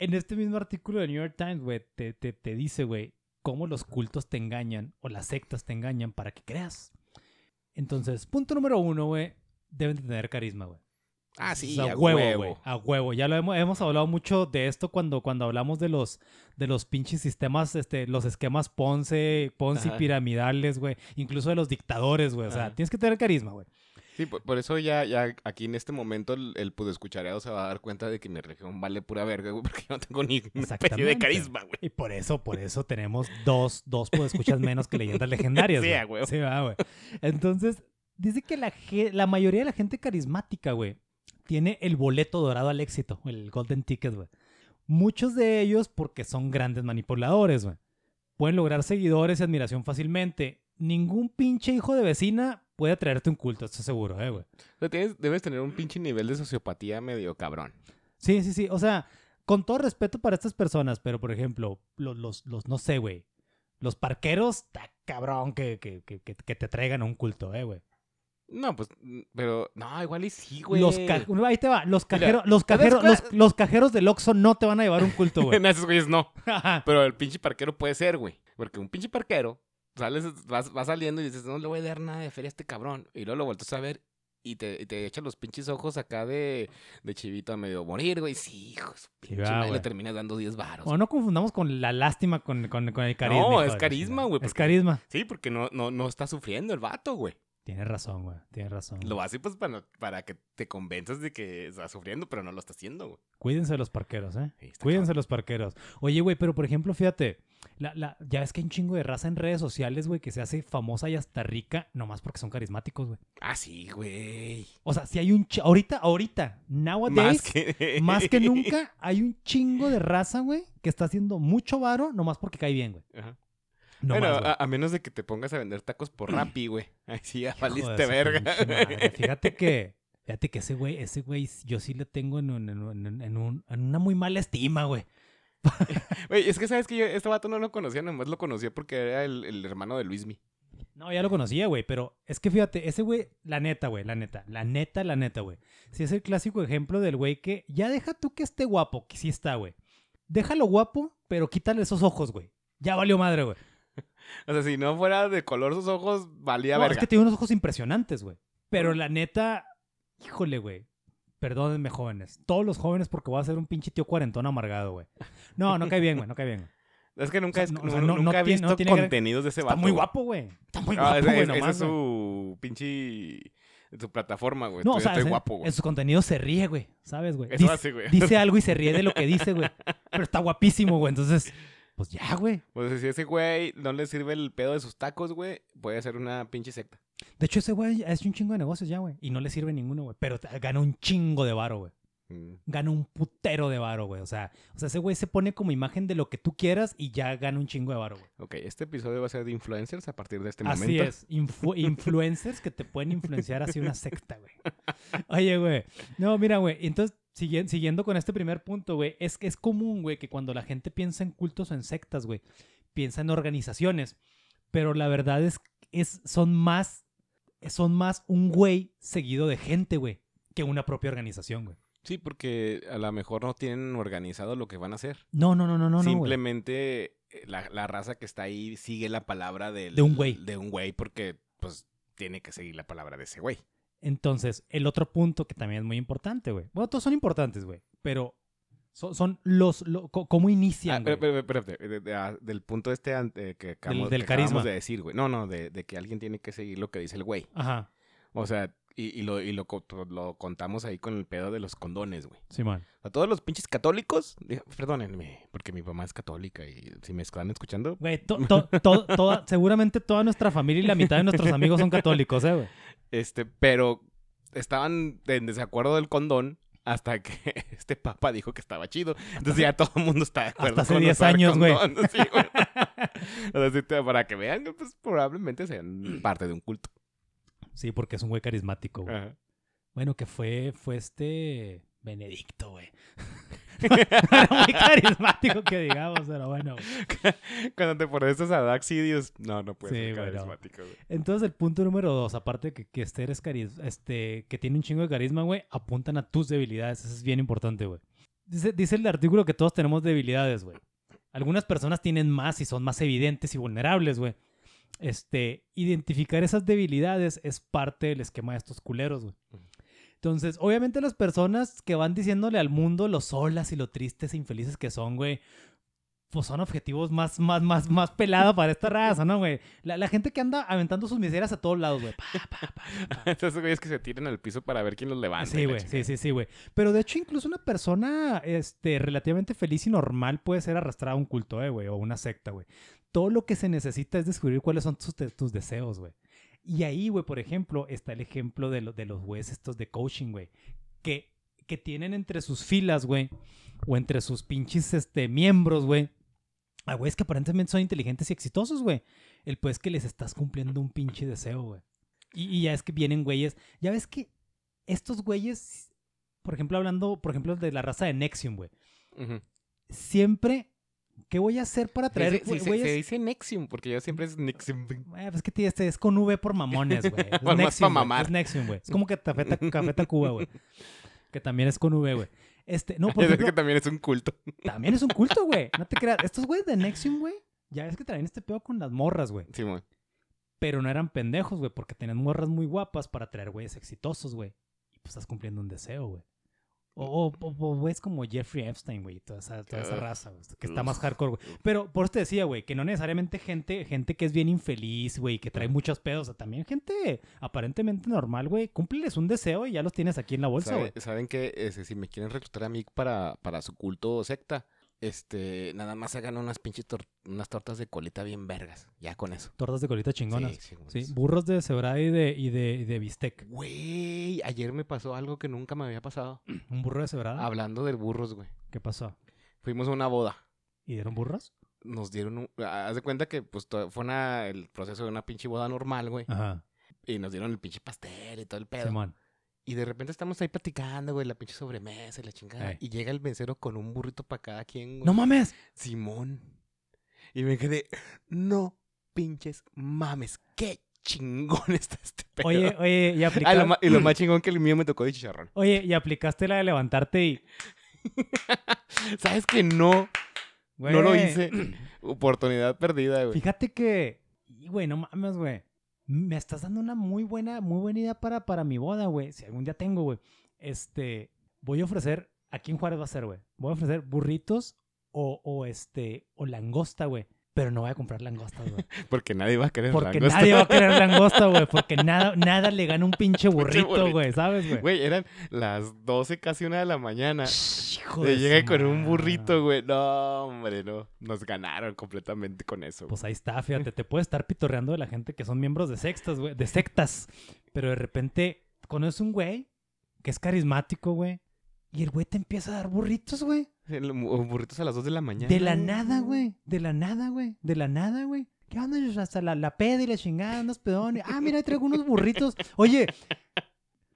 Speaker 1: en este mismo artículo de New York Times, güey, te, te, te dice, güey, cómo los cultos te engañan o las sectas te engañan para que creas. Entonces, punto número uno, güey, deben de tener carisma, güey.
Speaker 2: Ah, sí,
Speaker 1: O sea,
Speaker 2: a
Speaker 1: huevo,
Speaker 2: huevo.
Speaker 1: A huevo. Ya lo hemos, hemos hablado mucho de esto cuando, cuando hablamos de los, de los pinches sistemas, este, los esquemas Ponce, Ponzi
Speaker 2: Ajá.
Speaker 1: piramidales, güey. Incluso de los dictadores, güey. O sea,
Speaker 2: Ajá.
Speaker 1: tienes que tener carisma, güey.
Speaker 2: Sí, por, por eso ya, ya aquí en este momento el, el escuchareado se va a dar cuenta de que mi región vale pura verga, güey, porque yo no tengo ni especie de carisma, güey.
Speaker 1: Y por eso, por eso tenemos dos, dos escuchas menos que leyendas legendarias.
Speaker 2: Sí,
Speaker 1: güey. Sí, va, güey. Entonces, dice que la, la mayoría de la gente carismática, güey, tiene el boleto dorado al éxito, el golden ticket, güey. Muchos de ellos porque son grandes manipuladores, güey. Pueden lograr seguidores y admiración fácilmente. Ningún pinche hijo de vecina puede traerte un culto, estoy seguro, eh, güey.
Speaker 2: Debes tener un pinche nivel de sociopatía medio cabrón.
Speaker 1: Sí, sí, sí. O sea, con todo respeto para estas personas, pero por ejemplo, los, los, los no sé, güey. Los parqueros, está cabrón que, que, que, que, que te traigan a un culto, eh, güey.
Speaker 2: No, pues, mm, pero, no, igual y sí, güey.
Speaker 1: Los ca- ahí te va. Los cajeros, los,
Speaker 2: ¿te das
Speaker 1: cajeros, los, cajeros del Oxxo no te van a llevar un culto, güey.
Speaker 2: En esos güeyes no. Pero el pinche parquero puede ser, güey. Porque un pinche parquero, sales, vas, vas saliendo y dices, no le voy a dar nada de feria a este cabrón. Y luego lo vueltas a ver y te, te echa los pinches ojos acá de, de chivito a medio morir, güey. Sí, hijo, de su pinche
Speaker 1: va,
Speaker 2: madre, le terminas dando 10 varos.
Speaker 1: o no confundamos con la lástima con, con, con el carisma.
Speaker 2: No, es carisma, güey,
Speaker 1: Es carisma.
Speaker 2: Sí, porque no, no, no está sufriendo el vato, güey.
Speaker 1: Tienes razón, güey. Tienes razón.
Speaker 2: Lo hace pues para, para que te convenzas de que está sufriendo, pero no lo está haciendo, güey.
Speaker 1: Cuídense de los parqueros, ¿eh?
Speaker 2: Sí,
Speaker 1: Cuídense de los parqueros. Oye, güey, pero por ejemplo, fíjate, la, la, ya ves que hay un chingo de raza en redes sociales, güey, que se hace famosa y hasta rica, nomás porque son carismáticos, güey.
Speaker 2: Ah, sí, güey.
Speaker 1: O sea, si hay un... ch- Ahorita, ahorita, nowadays,
Speaker 2: Más que...
Speaker 1: más que nunca, hay un chingo de raza, güey, que está haciendo mucho varo nomás porque cae bien, güey.
Speaker 2: Ajá.
Speaker 1: No
Speaker 2: bueno,
Speaker 1: más,
Speaker 2: a, a menos de que te pongas a vender tacos por Rappi, güey. Ahí sí, ya valiste verga.
Speaker 1: Fíjate que, fíjate que ese güey, ese güey, yo sí le tengo en, un- en un- en un- en una muy mala estima, güey.
Speaker 2: Güey, es que sabes que yo este vato no lo conocía, nomás lo conocía porque era el, el hermano de Luismi.
Speaker 1: No, ya lo conocía, güey, pero es que fíjate, ese güey, la neta, güey, la neta, la neta, la neta, güey. Sí es el clásico ejemplo del güey que ya deja tú que esté guapo, que sí está, güey. Déjalo guapo, pero quítale esos ojos, güey. Ya valió madre, güey.
Speaker 2: O sea, si no fuera de color sus ojos, valía
Speaker 1: No,
Speaker 2: verga.
Speaker 1: es que tiene unos ojos impresionantes, güey. Pero la neta, híjole, güey. Perdónenme, jóvenes. Todos los jóvenes porque voy a ser un pinche tío cuarentón amargado, güey. No, no cae bien, güey, no cae bien.
Speaker 2: Es que nunca,
Speaker 1: O sea,
Speaker 2: es-
Speaker 1: no, o sea,
Speaker 2: nu-
Speaker 1: no-
Speaker 2: nunca he visto
Speaker 1: tiene
Speaker 2: contenidos de ese
Speaker 1: Está
Speaker 2: vato.
Speaker 1: muy
Speaker 2: güey.
Speaker 1: guapo, güey. Está muy
Speaker 2: Ah,
Speaker 1: guapo, güey,
Speaker 2: esa
Speaker 1: nomás,
Speaker 2: es su pinche... Su plataforma, güey.
Speaker 1: No, o sea,
Speaker 2: estoy
Speaker 1: en-
Speaker 2: guapo, güey.
Speaker 1: en su contenido se ríe, güey. ¿Sabes, güey?
Speaker 2: Eso
Speaker 1: Dice,
Speaker 2: hace, güey.
Speaker 1: dice algo y se ríe de lo que dice, güey. Pero está guapísimo, güey. Entonces, pues ya, güey.
Speaker 2: Pues si ese güey no le sirve el pedo de sus tacos, güey, puede ser una pinche secta.
Speaker 1: De hecho, ese güey ha hecho un chingo de negocios ya, güey. Y no le sirve ninguno, güey. Pero gana un chingo de varo, güey.
Speaker 2: Mm.
Speaker 1: Gana un putero de varo, güey. O sea, o sea, ese güey se pone como imagen de lo que tú quieras y ya gana un chingo de varo, güey.
Speaker 2: Ok, este episodio va a ser de influencers a partir de este
Speaker 1: Así
Speaker 2: momento.
Speaker 1: es. Infu- influencers que te pueden influenciar hacia una secta, güey. Oye, güey. No, mira, güey. Entonces, siguiendo, siguiendo con este primer punto, güey. Es que es común, güey, que cuando la gente piensa en cultos o en sectas, güey, piensa en organizaciones. Pero la verdad es, es son más, son más un güey seguido de gente, güey, que una propia organización, güey.
Speaker 2: Sí, porque a lo mejor no tienen organizado lo que van a hacer.
Speaker 1: No, no, no, no, no, no.
Speaker 2: Simplemente eh, la, la raza que está ahí sigue la palabra del-
Speaker 1: De un güey.
Speaker 2: De un güey porque, pues, tiene que seguir la palabra de ese güey.
Speaker 1: Entonces, el otro punto que también es muy importante, güey. Bueno, todos son importantes, güey. Pero son, son los, lo- ¿Cómo
Speaker 2: Ah,
Speaker 1: inician,
Speaker 2: pero-
Speaker 1: güey?
Speaker 2: espérate, de- de- ah, del punto este ante- que acabamos,
Speaker 1: del
Speaker 2: que acabamos
Speaker 1: carisma.
Speaker 2: de decir, güey. No, no, de, de que alguien tiene que seguir lo que dice el güey.
Speaker 1: Ajá,
Speaker 2: O sea, y, y lo, y lo, lo contamos ahí con el pedo de los condones, güey.
Speaker 1: Simón.
Speaker 2: A todos los pinches católicos, perdónenme, porque mi mamá es católica y si me están escuchando,
Speaker 1: Güey, to- to- to- toda- seguramente toda nuestra familia y la mitad de nuestros amigos son católicos, ¿eh, güey?
Speaker 2: Este, pero estaban en desacuerdo del condón hasta que este papa dijo que estaba chido. Entonces ya todo el mundo está de acuerdo.
Speaker 1: hasta hace
Speaker 2: con
Speaker 1: 10
Speaker 2: usar
Speaker 1: años, güey.
Speaker 2: sí, para que vean que pues, probablemente sean parte de un culto.
Speaker 1: Sí, porque es un güey carismático, güey. Bueno, que fue, fue este Benedicto, güey. Era muy carismático que digamos, pero bueno.
Speaker 2: Cuando te pones a Daxidius, no, no puede
Speaker 1: Sí,
Speaker 2: ser carismático, güey.
Speaker 1: Entonces, el punto número dos, aparte de que, que este eres caris este, que tiene un chingo de carisma, güey, apuntan a tus debilidades. Eso es bien importante, güey. Dice, dice el artículo que todos tenemos debilidades, güey. Algunas personas tienen más y son más evidentes y vulnerables, güey. Este, identificar esas debilidades es parte del esquema de estos culeros, güey. Entonces, obviamente las personas que van diciéndole al mundo lo solas y lo tristes e infelices que son, güey, pues son objetivos más, más, más, más pelada para esta raza, ¿no, güey? La, la gente que anda aventando sus miserias a todos lados, güey. Pa, pa, pa, pa.
Speaker 2: Esos güeyes que se tiran al piso para ver quién los levanta.
Speaker 1: Sí, güey, sí, sí, sí, güey. Pero de hecho, incluso una persona este, relativamente feliz y normal puede ser arrastrada a un culto, eh, güey, o una secta, güey. Todo lo que se necesita es descubrir cuáles son tus, tus deseos, güey. Y ahí, güey, por ejemplo, está el ejemplo de, lo- de los güeyes estos de coaching, güey. Que, que tienen entre sus filas, güey, o entre sus pinches este, miembros, güey, a güeyes que aparentemente son inteligentes y exitosos, güey. El pues que les estás cumpliendo un pinche deseo, güey. Y, y ya es que vienen güeyes. Ya ves que estos güeyes, por ejemplo, hablando, por ejemplo, de la raza de Nexium, güey. Siempre, ¿qué voy a hacer para traer
Speaker 2: Sí, sí, sí,
Speaker 1: güeyes?
Speaker 2: se dice Nexium, porque ya siempre es Nexium.
Speaker 1: Eh, pues es que tío, este es con V por mamones, güey. Es
Speaker 2: Más
Speaker 1: Nexium, güey. Es Nexium, güey. Es como que Café, Café Tacuba, güey. Que también es con V, güey. Este, no, por
Speaker 2: Es
Speaker 1: ejemplo,
Speaker 2: que también es un culto.
Speaker 1: también es un culto, güey. No te creas. Estos güeyes de Nexium, güey, ya ves que traen este pedo con las morras, güey.
Speaker 2: Sí, güey.
Speaker 1: Pero no eran pendejos, güey, porque tenían morras muy guapas para traer güeyes exitosos, güey. Y pues estás cumpliendo un deseo, güey. O, o, o- o güeyes como Jeffrey Epstein, güey, toda esa, toda esa
Speaker 2: Ugh.
Speaker 1: raza, güey, que está más hardcore, güey. Pero por eso te decía, güey, que no necesariamente gente, gente que es bien infeliz, güey, que trae muchos pedos, o sea, también gente aparentemente normal, güey, cúmpleles un deseo y ya los tienes aquí en la bolsa,
Speaker 2: ¿Sabe-
Speaker 1: güey.
Speaker 2: ¿Saben que si me quieren reclutar a mí para, para su culto o secta? Este, nada más hagan unas pinches tor- unas tortas de colita bien vergas. Ya con eso.
Speaker 1: Tortas de colita chingonas.
Speaker 2: Sí, sí,
Speaker 1: Sí, burros de cebrada y de, y de, y de bistec.
Speaker 2: Güey, ayer me pasó algo que nunca me había pasado.
Speaker 1: ¿Un burro de cebrada?
Speaker 2: Hablando de burros, güey.
Speaker 1: ¿Qué pasó?
Speaker 2: Fuimos a una boda.
Speaker 1: ¿Y dieron burros?
Speaker 2: Nos dieron un... Haz de cuenta que pues fue una, el proceso de una pinche boda normal, güey.
Speaker 1: Ajá.
Speaker 2: Y nos dieron el pinche pastel y todo el pedo.
Speaker 1: Simón.
Speaker 2: Y de repente estamos ahí platicando, güey, la pinche sobremesa y la chingada. Y llega el mesero con un burrito para cada quien, güey.
Speaker 1: ¡No mames!
Speaker 2: Simón. Y me quedé, no pinches mames, qué chingón está este pedo.
Speaker 1: Oye, oye, y aplicaste...
Speaker 2: y lo más chingón que el mío me tocó de chicharrón.
Speaker 1: Oye, y aplicaste la de levantarte y...
Speaker 2: ¿Sabes que no? No lo hice. Oportunidad perdida, güey.
Speaker 1: Fíjate que... y, Güey, no mames, güey. Me estás dando una muy buena, muy buena idea para, para mi boda, güey. Si algún día tengo, güey. Este... Voy a ofrecer... Aquí en Juárez va a ser, güey. Voy a ofrecer burritos o, o este... O langosta, güey. Pero no voy a comprar langostas, güey.
Speaker 2: Porque nadie va a querer
Speaker 1: Porque
Speaker 2: langosta.
Speaker 1: nadie va a querer langosta, güey. Porque nada, nada le gana un pinche burrito, güey. ¿Sabes, güey?
Speaker 2: Güey, eran las 12, casi una de la mañana.
Speaker 1: Hijo
Speaker 2: Le llegué con un burrito, güey. No, hombre, no. Nos ganaron completamente con eso. güey.
Speaker 1: Pues ahí está, fíjate, te puede estar pitorreando de la gente que son miembros de sectas, güey, de sectas, pero de repente conoces un güey que es carismático, güey, y el güey te empieza a dar burritos, güey,
Speaker 2: burritos a las 2 de la mañana.
Speaker 1: de la nada, güey, de la nada, güey, de la nada, güey. ¿Qué onda? Hasta la, la peda y la chingada, andas pedón. Ah, mira, ahí traigo unos burritos. Oye,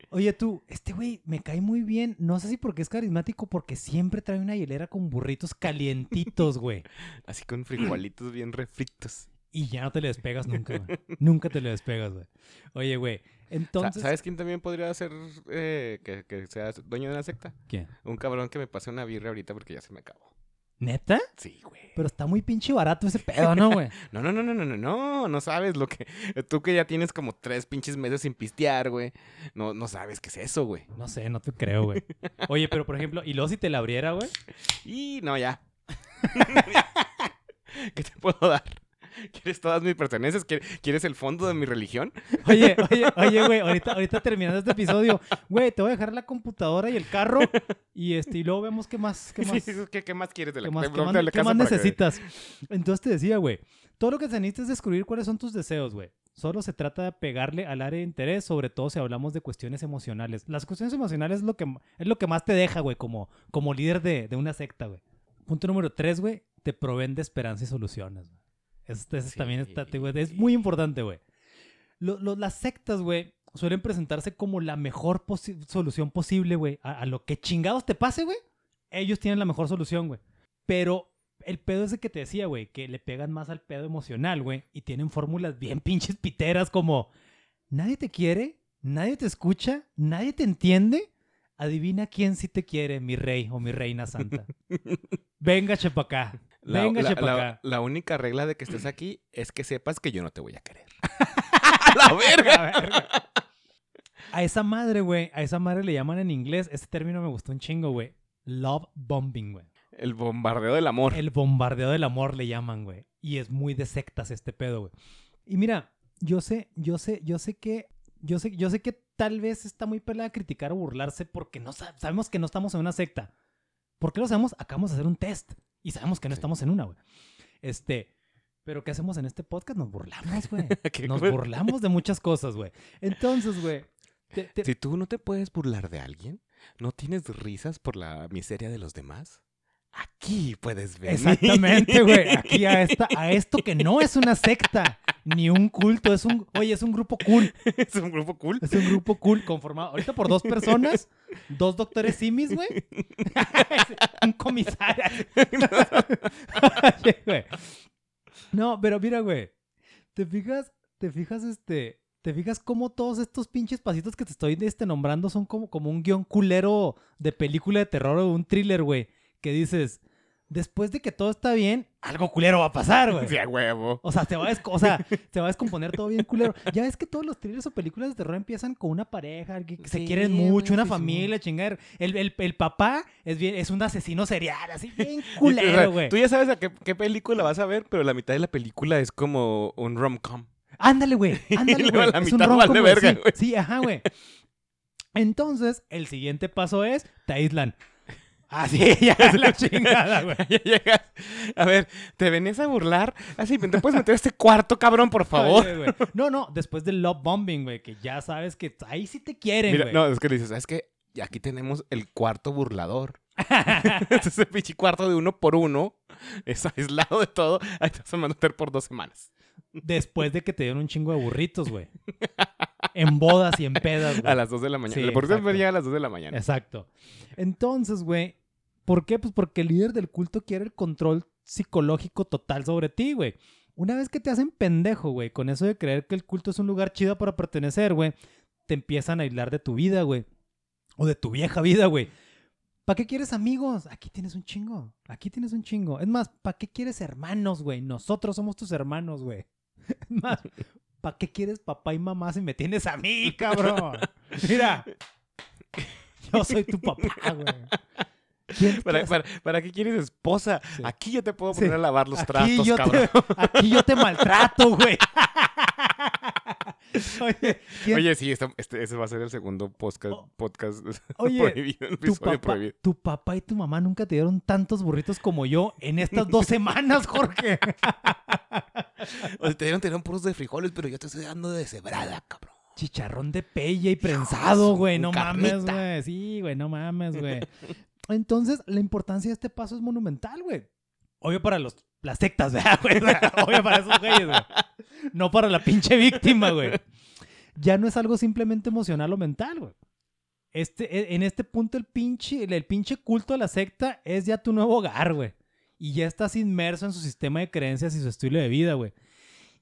Speaker 1: oye tú, este güey me cae muy bien. No sé si porque es carismático, porque siempre trae una hielera con burritos calientitos, güey.
Speaker 2: Así con frijolitos bien refritos.
Speaker 1: Y ya no te le despegas nunca, güey. nunca te le despegas, güey. Oye, güey. Entonces.
Speaker 2: ¿Sabes quién también podría ser eh, que, que sea dueño de una secta?
Speaker 1: ¿Quién?
Speaker 2: Un cabrón que me pase una birra ahorita porque ya se me acabó.
Speaker 1: ¿Neta?
Speaker 2: Sí, güey.
Speaker 1: Pero está muy pinche barato ese pedo, ¿no, güey?
Speaker 2: No, no, no, no, no, no, no, no sabes lo que... Tú que ya tienes como tres pinches meses sin pistear, güey. No, no sabes qué es eso, güey.
Speaker 1: No sé, no te creo, güey. Oye, pero por ejemplo, ¿y luego si te la abriera, güey?
Speaker 2: Y no, ya. ¿Qué te puedo dar? ¿Quieres todas mis pertenencias? ¿Qui- ¿Quieres el fondo de mi religión?
Speaker 1: Oye, oye, oye, güey, ahorita, ahorita terminando este episodio, güey, te voy a dejar la computadora y el carro y este, y luego vemos qué más, qué más,
Speaker 2: Sí, ¿qué, qué más quieres de la,
Speaker 1: qué más,
Speaker 2: de-
Speaker 1: qué
Speaker 2: de
Speaker 1: más-
Speaker 2: la
Speaker 1: qué
Speaker 2: casa
Speaker 1: más
Speaker 2: que-
Speaker 1: necesitas. Entonces te decía, güey, todo lo que se necesita es descubrir cuáles son tus deseos, güey. Solo se trata de pegarle al área de interés, sobre todo si hablamos de cuestiones emocionales. Las cuestiones emocionales es lo que, es lo que más te deja, güey, como, como líder de, de una secta, güey. Punto número tres, güey, te proveen de esperanza y soluciones, güey. Eso
Speaker 2: Sí.
Speaker 1: también está, güey, es muy importante, güey. Las sectas, güey, suelen presentarse como la mejor posi- solución posible, güey. A, a lo que chingados te pase, güey. Ellos tienen la mejor solución, güey. Pero el pedo es de que te decía, güey, que le pegan más al pedo emocional, güey. Y tienen fórmulas bien pinches piteras como... Nadie te quiere, nadie te escucha, nadie te entiende. Adivina quién sí te quiere, mi rey o mi reina santa. Venga, chepacá.
Speaker 2: La,
Speaker 1: Venga,
Speaker 2: la- la- la única regla de que estés aquí es que sepas que yo no te voy a querer. ¡A la verga!
Speaker 1: A esa madre, güey, a esa madre le llaman en inglés, ese término me gustó un chingo, güey. Love bombing, güey.
Speaker 2: El bombardeo del amor.
Speaker 1: El bombardeo del amor le llaman, güey. Y es muy de sectas este pedo, güey. Y mira, yo sé, yo sé, yo sé que, yo sé, yo sé que tal vez está muy pelada criticar o burlarse porque no sa- sabemos que no estamos en una secta. ¿Por qué lo sabemos? Acabamos de hacer un test y sabemos que no
Speaker 2: Sí.
Speaker 1: estamos en una, güey. Este, pero ¿qué hacemos en este podcast? Nos burlamos, güey.
Speaker 2: ¿Qué
Speaker 1: Nos burlamos de muchas cosas, güey. Entonces, güey. te- te-
Speaker 2: Si tú no te puedes burlar de alguien, no tienes risas por la miseria de los demás, aquí puedes ver.
Speaker 1: Exactamente, güey. Aquí a, esta, a esto que no es una secta ni un culto, es un, oye, es un grupo cool.
Speaker 2: es un grupo cool.
Speaker 1: Es un grupo cool conformado ahorita por dos personas, dos doctores simis, güey. un comisario. Oye, güey. No, pero mira, güey. ¿Te fijas? ¿Te fijas este? ¿Te fijas cómo todos estos pinches pasitos que te estoy este, nombrando son como, como un guion culero de película de terror o un thriller, güey? Que dices, después de que todo está bien, algo culero va a pasar, güey.
Speaker 2: Sí, a huevo.
Speaker 1: O sea, se va, a o sea, se va a descomponer todo bien culero. Ya ves que todos los thrillers o películas de terror empiezan con una pareja que, que se quieren mucho, una
Speaker 2: sí, sí.
Speaker 1: familia, chingar. El, el, el papá es, bien, es un asesino serial, así bien
Speaker 2: Y, o sea,
Speaker 1: culero, güey.
Speaker 2: Tú ya sabes a qué, qué película vas a ver, pero la mitad de la película es como un rom-com.
Speaker 1: Ándale, güey. Ándale, güey.
Speaker 2: la
Speaker 1: Es un
Speaker 2: mitad
Speaker 1: rom-com,
Speaker 2: vale verga,
Speaker 1: sí,
Speaker 2: güey.
Speaker 1: Sí, ajá, güey. Entonces, el siguiente paso es, te aíslan. Así, ya es la chingada, güey.
Speaker 2: Ya llegas. A ver, ¿te venís a burlar? Así, ¿te puedes meter a este cuarto, cabrón, por favor?
Speaker 1: No, no, después del love bombing, güey, que ya sabes que ahí sí te quieren,
Speaker 2: Mira,
Speaker 1: güey.
Speaker 2: no, es que le dices, ¿sabes qué? Y aquí tenemos el cuarto burlador. Este es el pinche cuarto de uno por uno. Es aislado de todo. Ahí te vas a meter por dos semanas.
Speaker 1: Después de que te dieron un chingo de burritos, güey. En bodas y en pedas, güey.
Speaker 2: A las dos de la mañana.
Speaker 1: Sí,
Speaker 2: Por eso llega a las dos de la mañana.
Speaker 1: Exacto. Entonces, güey, ¿por qué? Pues porque el líder del culto quiere el control psicológico total sobre ti, güey. Una vez que te hacen pendejo, güey, con eso de creer que el culto es un lugar chido para pertenecer, güey, te empiezan a aislar de tu vida, güey. O de tu vieja vida, güey. ¿Para qué quieres amigos? Aquí tienes un chingo. Aquí tienes un chingo. Es más, ¿para qué quieres hermanos, güey? Nosotros somos tus hermanos, güey. Es más, ¿para qué quieres papá y mamá si me tienes a mí, cabrón? Mira, yo soy tu papá, güey. ¿Quién-
Speaker 2: ¿Para,
Speaker 1: qué-
Speaker 2: para, para qué quieres esposa?
Speaker 1: Sí.
Speaker 2: Aquí yo te puedo
Speaker 1: Sí.
Speaker 2: poner a lavar los
Speaker 1: Aquí
Speaker 2: trastos,
Speaker 1: yo,
Speaker 2: cabrón.
Speaker 1: te, aquí yo te maltrato, güey. Oye, ¿quién-
Speaker 2: Oye, sí, esta- este, ese va a ser el segundo podcast,
Speaker 1: Oh.
Speaker 2: podcast
Speaker 1: Oye,
Speaker 2: prohibido,
Speaker 1: tu papá,
Speaker 2: prohibido.
Speaker 1: tu papá y tu mamá nunca te dieron tantos burritos como yo en estas dos semanas, Jorge.
Speaker 2: O sea, te dieron, te dieron puros de frijoles, pero yo te estoy dando de cebrada, cabrón.
Speaker 1: Chicharrón de pella y prensado, güey. No mames, güey. Sí, güey, no mames, güey. Entonces, la importancia de este paso es monumental, güey. Obvio para los, las sectas, ¿verdad, güey? Obvio para esos güeyes, güey. No para la pinche víctima, güey. Ya no es algo simplemente emocional o mental, güey. Este, e- en este punto, el pinche, el, pinche culto a la secta es ya tu nuevo hogar, güey. Y ya estás inmerso en su sistema de creencias y su estilo de vida, güey.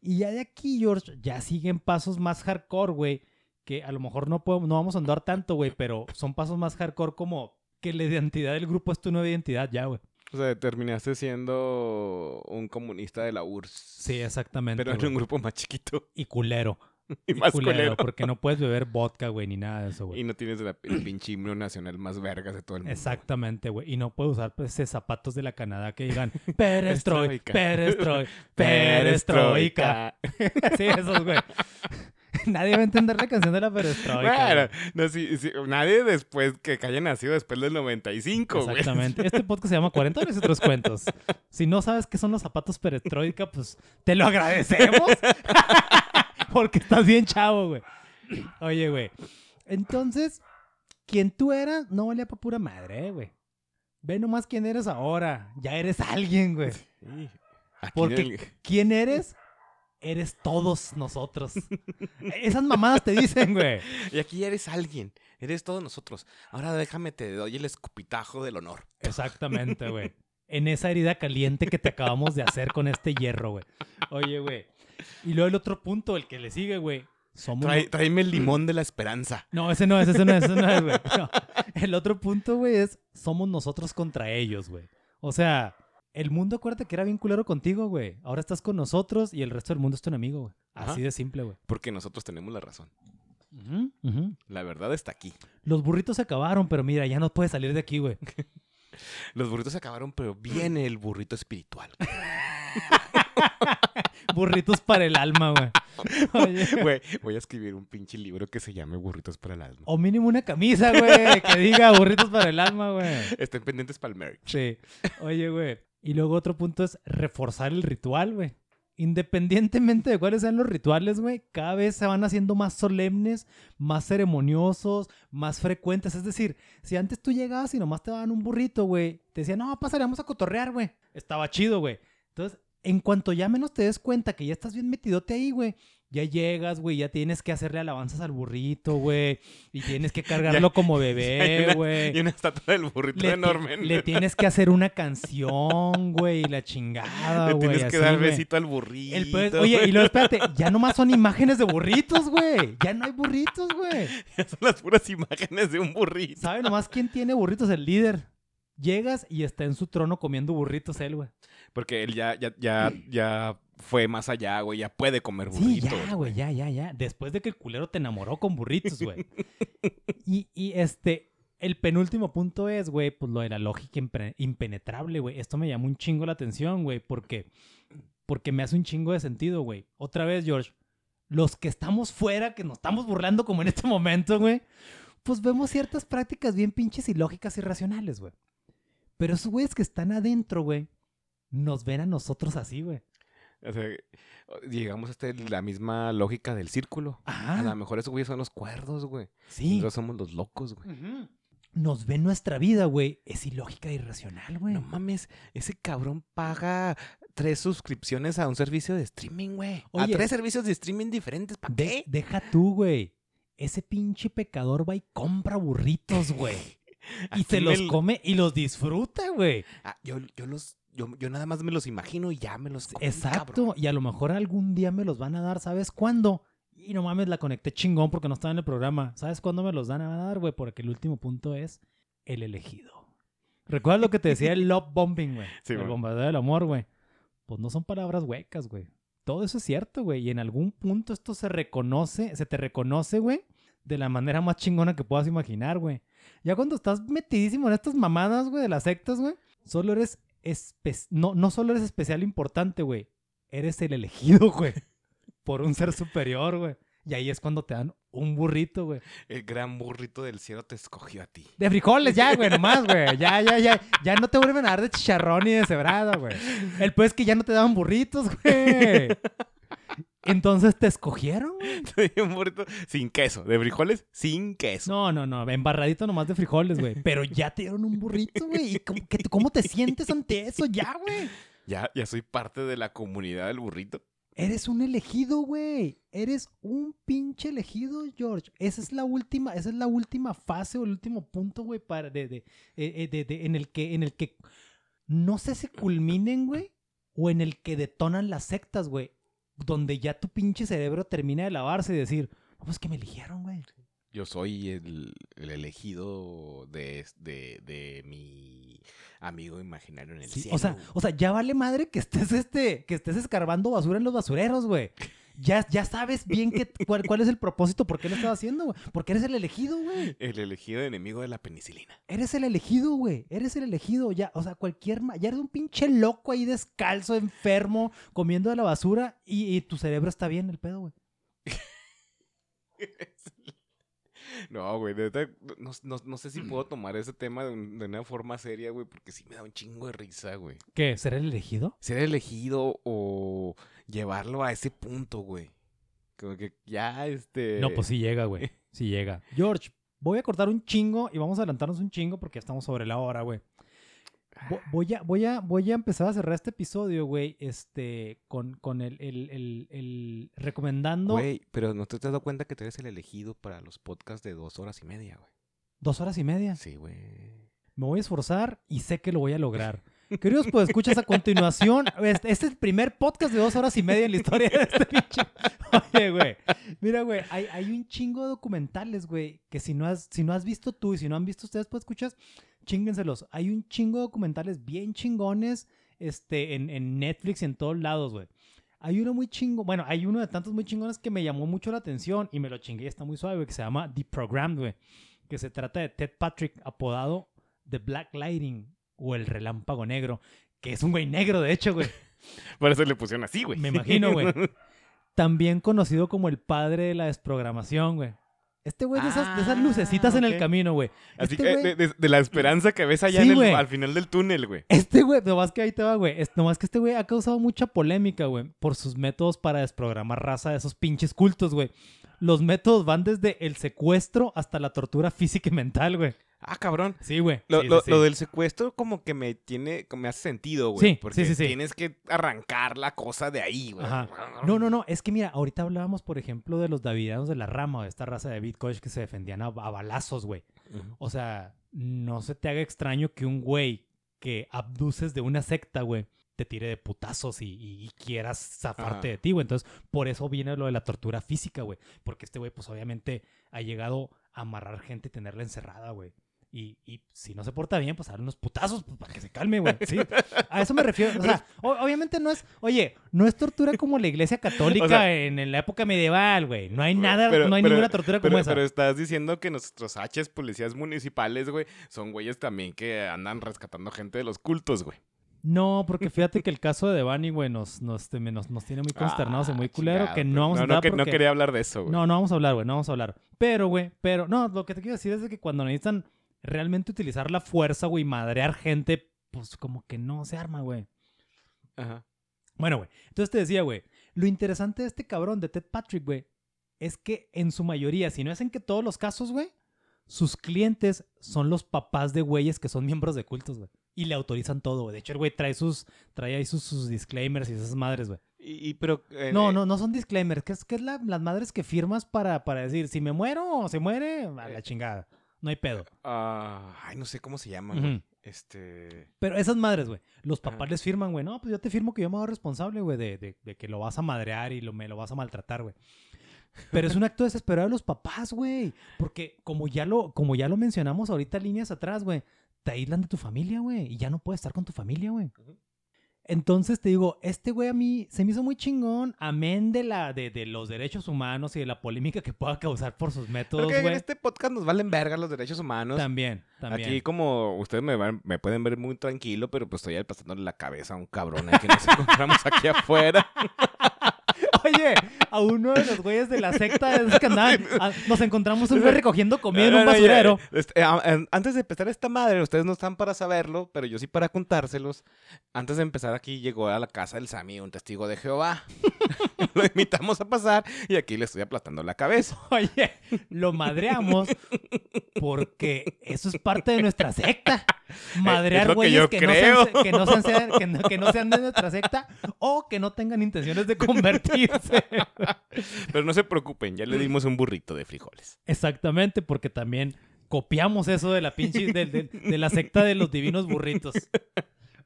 Speaker 1: Y ya de aquí, George, ya siguen pasos más hardcore, güey. Que a lo mejor no, podemos, no vamos a andar tanto, güey, pero son pasos más hardcore como que la identidad del grupo es tu nueva identidad ya, güey.
Speaker 2: O sea, terminaste siendo un comunista de la URSS.
Speaker 1: Sí, exactamente.
Speaker 2: Pero en un grupo más chiquito
Speaker 1: Y culero.
Speaker 2: y
Speaker 1: Y
Speaker 2: más culero.
Speaker 1: Porque no puedes beber vodka, güey, ni nada de eso, güey.
Speaker 2: Y no tienes la- el pinche himno nacional más vergas de todo el mundo.
Speaker 1: Exactamente, güey. Y no puedes usar pues, esos zapatos de la Canadá que digan Perestroika.
Speaker 2: perestroika,
Speaker 1: perestroika. Sí, esos, güey. Nadie va a entender la canción de la perestroika.
Speaker 2: Bueno, no, sí, nadie después que, haya nacido después del 95, güey.
Speaker 1: Exactamente. Este podcast se llama 40 horas y otros cuentos. Si no sabes qué son los zapatos perestroika, pues te lo agradecemos. Porque estás bien chavo, güey. Oye, güey. Entonces, quien tú eras no valía para pura madre, eh, güey. Ve nomás quién eres ahora. Ya eres alguien, güey.
Speaker 2: Sí.
Speaker 1: Porque
Speaker 2: el-
Speaker 1: quién eres, eres todos nosotros. Esas mamadas te dicen, güey.
Speaker 2: Y aquí eres alguien. Eres todos nosotros. Ahora déjame te doy el escupitajo del honor.
Speaker 1: Exactamente, güey. En esa herida caliente que te acabamos de hacer con este hierro, güey. Oye, güey. Y luego el otro punto, el que le sigue, güey. Somos.
Speaker 2: Trae- tráeme el limón de la esperanza.
Speaker 1: No, ese no es, ese no es, ese no es, güey. No. El otro punto, güey, es somos nosotros contra ellos, güey. O sea, el mundo, acuérdate que era bien culero contigo, güey. Ahora estás con nosotros y el resto del mundo es tu enemigo, güey. Así de simple, güey.
Speaker 2: Porque nosotros tenemos la razón. La verdad está aquí.
Speaker 1: Los burritos se acabaron, pero mira, ya no puedes salir de aquí, güey.
Speaker 2: Los burritos se acabaron, pero viene el burrito espiritual.
Speaker 1: Burritos para el alma, güey. Oye,
Speaker 2: Güey, voy a escribir un pinche libro que se llame Burritos para el alma.
Speaker 1: O mínimo una camisa, güey, que diga burritos para el alma, güey.
Speaker 2: Estén pendientes para el merch.
Speaker 1: Sí. Oye, güey. Y luego otro punto es reforzar el ritual, güey. Independientemente de cuáles sean los rituales, güey, cada vez se van haciendo más solemnes, más ceremoniosos, más frecuentes. Es decir, si antes tú llegabas y nomás te daban un burrito, güey, te decían, no, pasaremos a cotorrear, güey. Estaba chido, güey. Entonces, en cuanto ya menos te des cuenta que ya estás bien metidote ahí, güey, ya llegas, güey, ya tienes que hacerle alabanzas al burrito, güey, y tienes que cargarlo como bebé, güey.
Speaker 2: Y una estatua del burrito
Speaker 1: Le,
Speaker 2: enorme.
Speaker 1: le tienes que hacer una canción, güey, la chingada,
Speaker 2: Le
Speaker 1: güey.
Speaker 2: tienes que
Speaker 1: así,
Speaker 2: dar
Speaker 1: güey.
Speaker 2: besito al burrito.
Speaker 1: El Oye, y luego espérate, ya nomás son imágenes de burritos, güey. Ya no hay burritos, güey.
Speaker 2: Son las puras imágenes de un burrito.
Speaker 1: ¿Sabe nomás quién tiene burritos? El líder. Llegas y está en su trono comiendo burritos él, güey.
Speaker 2: Porque él ya, ya, ya, ya fue más allá, güey. Ya puede comer
Speaker 1: Sí,
Speaker 2: burritos.
Speaker 1: ya, güey, ya, ya, ya. Después de que el culero te enamoró con burritos, güey. y, y este, el penúltimo punto es, güey, pues lo de la lógica impenetrable, güey. Esto me llamó un chingo la atención, güey, porque, porque me hace un chingo de sentido, güey. Otra vez, George, los que estamos fuera, que nos estamos burlando como en este momento, güey, pues vemos ciertas prácticas bien pinches ilógicas y racionales, güey. Pero esos güeyes que están adentro, güey, nos ven a nosotros así, güey.
Speaker 2: O sea, llegamos a este- la misma lógica del círculo.
Speaker 1: Ajá.
Speaker 2: A lo mejor esos güeyes son los cuerdos, güey.
Speaker 1: Sí.
Speaker 2: Nosotros somos los locos, güey.
Speaker 1: Nos ven nuestra vida, güey. Es ilógica e irracional, güey.
Speaker 2: No mames, ese cabrón paga tres suscripciones a un servicio de streaming, güey. A tres servicios de streaming diferentes. ¿Para
Speaker 1: De-
Speaker 2: qué?
Speaker 1: deja tú, güey. Ese pinche pecador va y compra burritos, güey. y se los come y los disfruta, güey.
Speaker 2: Ah, yo, yo los, yo, yo nada más me los imagino y ya me los comí,
Speaker 1: Exacto.
Speaker 2: cabrón.
Speaker 1: Y a lo mejor algún día me los van a dar, ¿sabes cuándo? Y no mames, la conecté chingón porque no estaba en el programa. ¿Sabes cuándo me los van a dar, güey? Porque el último punto es el elegido. ¿Recuerdas lo que te decía el love bombing, güey?
Speaker 2: Sí,
Speaker 1: el bombardeo del amor, güey. Pues no son palabras huecas, güey. Todo eso es cierto, güey. Y en algún punto esto se reconoce, se te reconoce, güey, de la manera más chingona que puedas imaginar, güey. Ya cuando estás metidísimo en estas mamadas, güey, de las sectas, güey, solo eres no, no solo eres especial importante, güey. Eres el elegido, güey. Por un ser superior, güey. Y ahí es cuando te dan un burrito, güey.
Speaker 2: El gran burrito del cielo te escogió a ti.
Speaker 1: De frijoles ya, güey, nomás, güey. Ya, ya, ya. Ya no te vuelven a dar de chicharrón ni de cebrada, güey. El pues es que ya no te daban burritos, güey. Entonces te escogieron, güey.
Speaker 2: un burrito sin queso. De frijoles sin queso.
Speaker 1: No, no, no. Embarradito nomás de frijoles, güey. Pero ya te dieron un burrito, güey. ¿Y cómo, que- cómo te sientes ante eso ya, güey?
Speaker 2: Ya, ya soy parte de la comunidad del burrito.
Speaker 1: Eres un elegido, güey. Eres un pinche elegido, George. Esa es la última, esa es la última fase o el último punto, güey, para de, de, eh, eh, de- de- en el que, en el que no sé si culminen, güey, o en el que detonan las sectas, güey, donde ya tu pinche cerebro termina de lavarse y decir, no, pues que me eligieron, güey.
Speaker 2: Yo soy el, el elegido de, de, de mi amigo imaginario en el
Speaker 1: Sí,
Speaker 2: cielo.
Speaker 1: o sea, o sea, ya vale madre que estés este, que estés escarbando basura en los basureros, güey. Ya, ya sabes bien que, cuál, cuál es el propósito, por qué lo estás haciendo, güey. Porque eres el elegido, güey.
Speaker 2: el elegido enemigo de la penicilina.
Speaker 1: Eres el elegido, güey. Eres el elegido. Ya, o sea, cualquier. Ya eres un pinche loco ahí descalzo, enfermo, comiendo de la basura y, y tu cerebro está bien, el pedo, güey.
Speaker 2: No, güey, de verdad, no, no- no sé si puedo tomar ese tema de, un- de una forma seria, güey, porque sí me da un chingo de risa, güey.
Speaker 1: ¿Qué? ¿Ser el elegido?
Speaker 2: Ser elegido o llevarlo a ese punto, güey. Como que ya, este...
Speaker 1: No, pues sí llega, güey. Sí llega. George, voy a cortar un chingo y vamos a adelantarnos un chingo porque ya estamos sobre la hora, güey. Vo- Voy a, voy, a, voy a empezar a cerrar este episodio, güey, este, con, con el, el, el, el recomendando
Speaker 2: Güey, pero ¿no te has dado cuenta que tú eres el elegido para los podcasts de dos horas y media, güey?
Speaker 1: dos horas y media.
Speaker 2: Sí, güey.
Speaker 1: Me voy a esforzar y sé que lo voy a lograr. Queridos, pues escuchas a continuación. Este, este es el primer podcast de dos horas y media en la historia de este pinche. Oye, güey. Mira, güey, hay, hay un chingo de documentales, güey, que si no, has, si no has visto tú y si no han visto ustedes, pues escuchas, chinguenselos. Hay un chingo de documentales bien chingones este, en, en Netflix y en todos lados, güey. Hay uno muy chingo, bueno, hay uno de tantos muy chingones que me llamó mucho la atención y me lo chingué, está muy suave, güey, que se llama The Programmed, güey. Que se trata de Ted Patrick, apodado The Black Lightning o el Relámpago Negro, que es un güey negro, de hecho, güey.
Speaker 2: Por eso le pusieron así, güey.
Speaker 1: Me imagino, güey. También conocido como el padre de la desprogramación, güey. Este güey de esas, de esas
Speaker 2: Ah,
Speaker 1: lucecitas en el camino, güey.
Speaker 2: Así
Speaker 1: Este
Speaker 2: que,
Speaker 1: güey-
Speaker 2: de, de- de la esperanza que ves allá
Speaker 1: Sí,
Speaker 2: en el-
Speaker 1: güey.
Speaker 2: al final del túnel, güey.
Speaker 1: Este güey, nomás que ahí te va, güey. Nomás que este güey ha causado mucha polémica, güey, por sus métodos para desprogramar raza de esos pinches cultos, güey. Los métodos van desde el secuestro hasta la tortura física y mental, güey.
Speaker 2: Ah, cabrón.
Speaker 1: Sí, güey.
Speaker 2: Lo,
Speaker 1: Sí,
Speaker 2: lo-
Speaker 1: sí, sí.
Speaker 2: lo del secuestro como que me tiene, me hace sentido, güey.
Speaker 1: Sí,
Speaker 2: porque
Speaker 1: sí, sí,
Speaker 2: tienes que arrancar la cosa de ahí, güey.
Speaker 1: Ajá. No, no, no. Es que mira, ahorita hablábamos, por ejemplo, de los davidianos de la rama, de esta raza de Bitcoin que se defendían a, a balazos, güey. O sea, no se te haga extraño que un güey que abduces de una secta, güey, te tire de putazos y, y- y quieras zafarte
Speaker 2: Ajá.
Speaker 1: de ti, güey. Entonces, por eso viene lo de la tortura física, güey. Porque este güey, pues obviamente ha llegado a amarrar gente y tenerla encerrada, güey. Y, y si no se porta bien, pues darle unos putazos pues, para que se calme, güey. Sí, a eso me refiero. O sea, o- obviamente no es, oye, no es tortura como la iglesia católica
Speaker 2: O sea,
Speaker 1: en, en la época medieval, güey. No hay nada,
Speaker 2: pero-
Speaker 1: no hay
Speaker 2: pero-
Speaker 1: ninguna tortura como esa.
Speaker 2: pero estás diciendo que nuestros H's policías municipales, güey, son güeyes también que andan rescatando gente de los cultos, güey.
Speaker 1: No, porque fíjate que el caso de Devani, güey, nos, nos, este, me- nos, nos tiene muy consternados y
Speaker 2: Ah,
Speaker 1: muy culero,
Speaker 2: chingado,
Speaker 1: que
Speaker 2: pues.
Speaker 1: no vamos a
Speaker 2: no,
Speaker 1: hablar
Speaker 2: que- no quería hablar de eso, güey.
Speaker 1: No, no vamos a hablar, güey, no vamos a hablar. Pero, güey, pero, no, lo que te quiero decir es de que cuando necesitan realmente utilizar la fuerza, güey, madrear gente, pues como que no se arma, güey.
Speaker 2: Ajá.
Speaker 1: Bueno, güey, entonces te decía, güey, lo interesante de este cabrón, de Ted Patrick, güey, es que en su mayoría, si no es en que todos los casos, güey, sus clientes son los papás de güeyes que son miembros de cultos, güey. Y le autorizan todo, güey. De hecho, el güey trae sus, trae ahí sus, sus disclaimers y esas madres, güey.
Speaker 2: Y, y pero... eh,
Speaker 1: No,
Speaker 2: eh,
Speaker 1: no, no son disclaimers. ¿Qué es, qué es la- las madres que firmas para, para decir, si me muero o se muere? A la chingada. No hay pedo.
Speaker 2: ah, ay, no sé cómo se llaman, güey. Este...
Speaker 1: Pero esas madres, güey, los papás
Speaker 2: Ajá.
Speaker 1: les firman, güey. No, pues yo te firmo que yo me hago responsable, güey, de, de- de que lo vas a madrear y lo, me lo vas a maltratar, güey. Pero es un acto desesperado de los papás, güey. Porque como ya lo, como ya lo mencionamos ahorita líneas atrás, güey, te aíslan de tu familia, güey. Y ya no puedes estar con tu familia, güey. Entonces te digo, este güey a mí se me hizo muy chingón, amén de, la, de, de los derechos humanos y de la polémica que pueda causar por sus métodos,
Speaker 2: Porque en este podcast nos valen verga los derechos humanos.
Speaker 1: También, también.
Speaker 2: Aquí como ustedes me, van- me pueden ver muy tranquilo, pero pues estoy pastándole la cabeza a un cabrón ahí que nos encontramos aquí afuera.
Speaker 1: Oye, a uno de los güeyes de la secta de que andaban, a- nos encontramos un güey recogiendo comida en un basurero.
Speaker 2: a- antes de empezar esta madre, ustedes no están para saberlo, pero yo sí para contárselos. Antes de empezar aquí llegó a la casa del Sammy un testigo de Jehová. Lo invitamos a pasar y aquí le estoy aplastando la cabeza.
Speaker 1: Oye, lo madreamos porque eso es parte de nuestra secta. Madrear güeyes que, no sean, de nuestra secta o que no tengan intenciones de convertirse.
Speaker 2: Pero no se preocupen, ya le dimos un burrito de frijoles.
Speaker 1: Exactamente, porque también copiamos eso de la pinche, de, de- de la secta de los divinos burritos.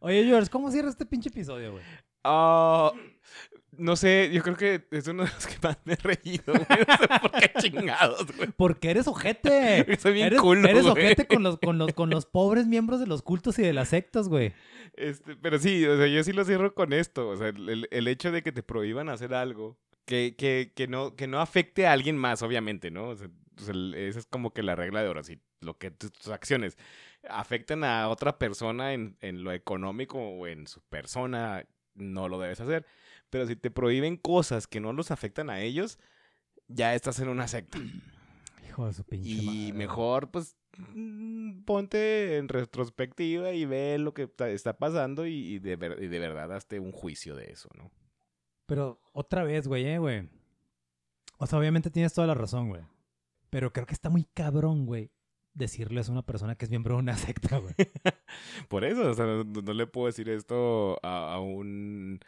Speaker 1: Oye, George, ¿cómo cierra este pinche episodio, güey?
Speaker 2: Ah, no sé, yo creo que es uno de los que más me he reído, güey. No sé por qué chingados, güey.
Speaker 1: Porque eres ojete.
Speaker 2: Soy bien
Speaker 1: eres,
Speaker 2: culo,
Speaker 1: Eres
Speaker 2: güey.
Speaker 1: ojete con los, con, los, con los pobres miembros de los cultos y de las sectas, güey.
Speaker 2: Este, pero sí, o sea, yo sí lo cierro con esto. O sea, el, el hecho de que te prohíban hacer algo que, que, que, no, que no afecte a alguien más, obviamente, ¿no? O sea, el- esa es como que la regla de oro. Si lo que tus, tus acciones afectan a otra persona en, en lo económico o en su persona, no lo debes hacer. Pero si te prohíben cosas que no los afectan a ellos, ya estás en una secta.
Speaker 1: Hijo de su pinche
Speaker 2: Y
Speaker 1: madre.
Speaker 2: mejor, pues, mm, ponte en retrospectiva y ve lo que está pasando y, y de, ver- y de verdad hazte un juicio de eso, ¿no?
Speaker 1: Pero otra vez, güey, eh, güey. O sea, obviamente tienes toda la razón, güey. Pero creo que está muy cabrón, güey, decirles a una persona que es miembro de una secta, güey.
Speaker 2: Por eso, o sea, no, no le puedo decir esto a, a un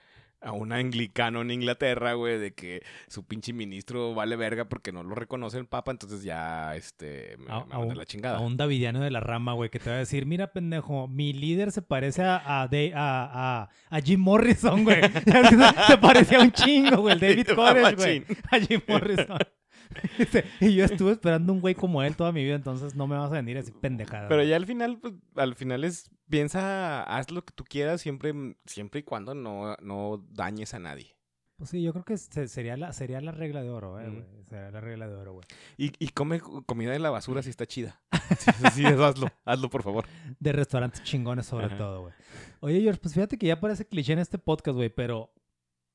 Speaker 2: a un anglicano en Inglaterra, güey, de que su pinche ministro vale verga porque no lo reconoce el papa, entonces ya, este, me,
Speaker 1: A-
Speaker 2: me
Speaker 1: a
Speaker 2: manda
Speaker 1: un-
Speaker 2: la chingada.
Speaker 1: A un davidiano de la rama, güey, que te va a decir, mira, pendejo, mi líder se parece a, a, de- a, a, a Jim Morrison, güey. Se- se parecía un chingo, güey, el David Koresh, güey. A Jim Morrison. Y yo estuve esperando un güey como él toda mi vida, entonces no me vas a venir así pendejada.
Speaker 2: Pero ya al final, pues, al final es, piensa, haz lo que tú quieras siempre, siempre y cuando no, no dañes a nadie.
Speaker 1: Pues sí, yo creo que se- sería la, sería la regla de oro, eh, güey. Sería la regla de oro, güey.
Speaker 2: Y, y come co- comida de la basura si está chida. Sí, sí, eso hazlo, hazlo por favor.
Speaker 1: De restaurantes chingones sobre
Speaker 2: Ajá.
Speaker 1: todo, güey. Oye, George, pues fíjate que ya parece cliché en este podcast, güey, pero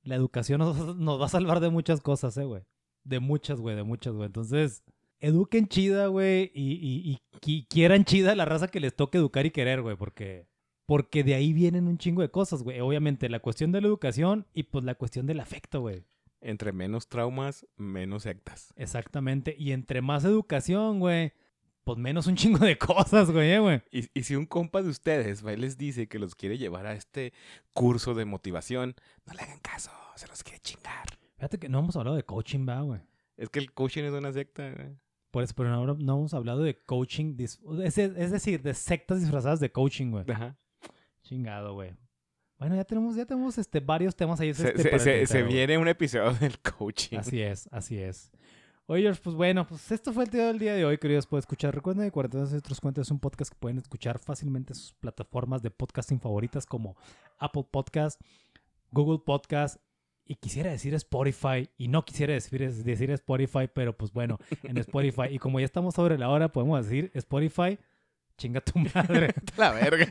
Speaker 1: la educación nos, nos va a salvar de muchas cosas, eh, güey. De muchas, güey, de muchas, güey. Entonces, eduquen chida, güey, y, y, y qui- quieran chida la raza que les toque educar y querer, güey, porque... Porque de ahí vienen un chingo de cosas, güey. Obviamente, la cuestión de la educación y pues la cuestión del afecto, güey.
Speaker 2: Entre menos traumas, menos sectas.
Speaker 1: Exactamente. Y entre más educación, güey, pues menos un chingo de cosas, güey, eh, güey.
Speaker 2: Y, y si un compa de ustedes va y les dice que los quiere llevar a este curso de motivación, no le hagan caso, se los quiere chingar.
Speaker 1: Fíjate que no hemos hablado de coaching, va, güey.
Speaker 2: Es que el coaching es una secta. güey.
Speaker 1: Por eso, pero no, no hemos hablado de coaching, es, es decir, de sectas disfrazadas de coaching, güey.
Speaker 2: Ajá.
Speaker 1: Chingado, güey. Bueno, ya tenemos, ya tenemos este, varios temas ahí.
Speaker 2: Se,
Speaker 1: este,
Speaker 2: se- se- viene un episodio del coaching.
Speaker 1: Así es, así es. Oye, George, pues bueno, pues esto fue el tema del día de hoy, queridos. Pueden escuchar. Recuerden que Cuarentenas y otros cuentos es un podcast que pueden escuchar fácilmente en sus plataformas de podcasting favoritas como Apple Podcast, Google Podcast y quisiera decir Spotify y no quisiera decir, decir Spotify, pero pues bueno, en Spotify. Y como ya estamos sobre la hora, podemos decir Spotify, chinga tu madre.
Speaker 2: La verga.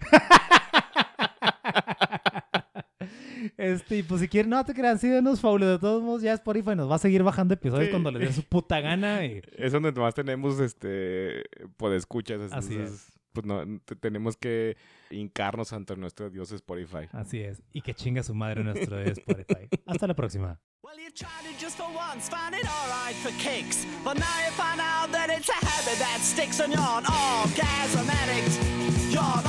Speaker 1: Este, y pues si quieren, no te crean, sí, denos Paulo. De todos modos, ya Spotify nos va a seguir bajando episodios
Speaker 2: Sí.
Speaker 1: cuando les dé su puta gana. Y...
Speaker 2: Es donde más tenemos este podescuchas.
Speaker 1: Así
Speaker 2: entonces, Pues no, te- tenemos que hincarnos ante nuestro Dios Spotify.
Speaker 1: Así es. Y que chinga su madre nuestro de Spotify. Hasta la próxima.
Speaker 3: Well, you tried it just for once, found it alright for kicks. But now you find out that it's a habit that sticks and you're an orgasm addict. You're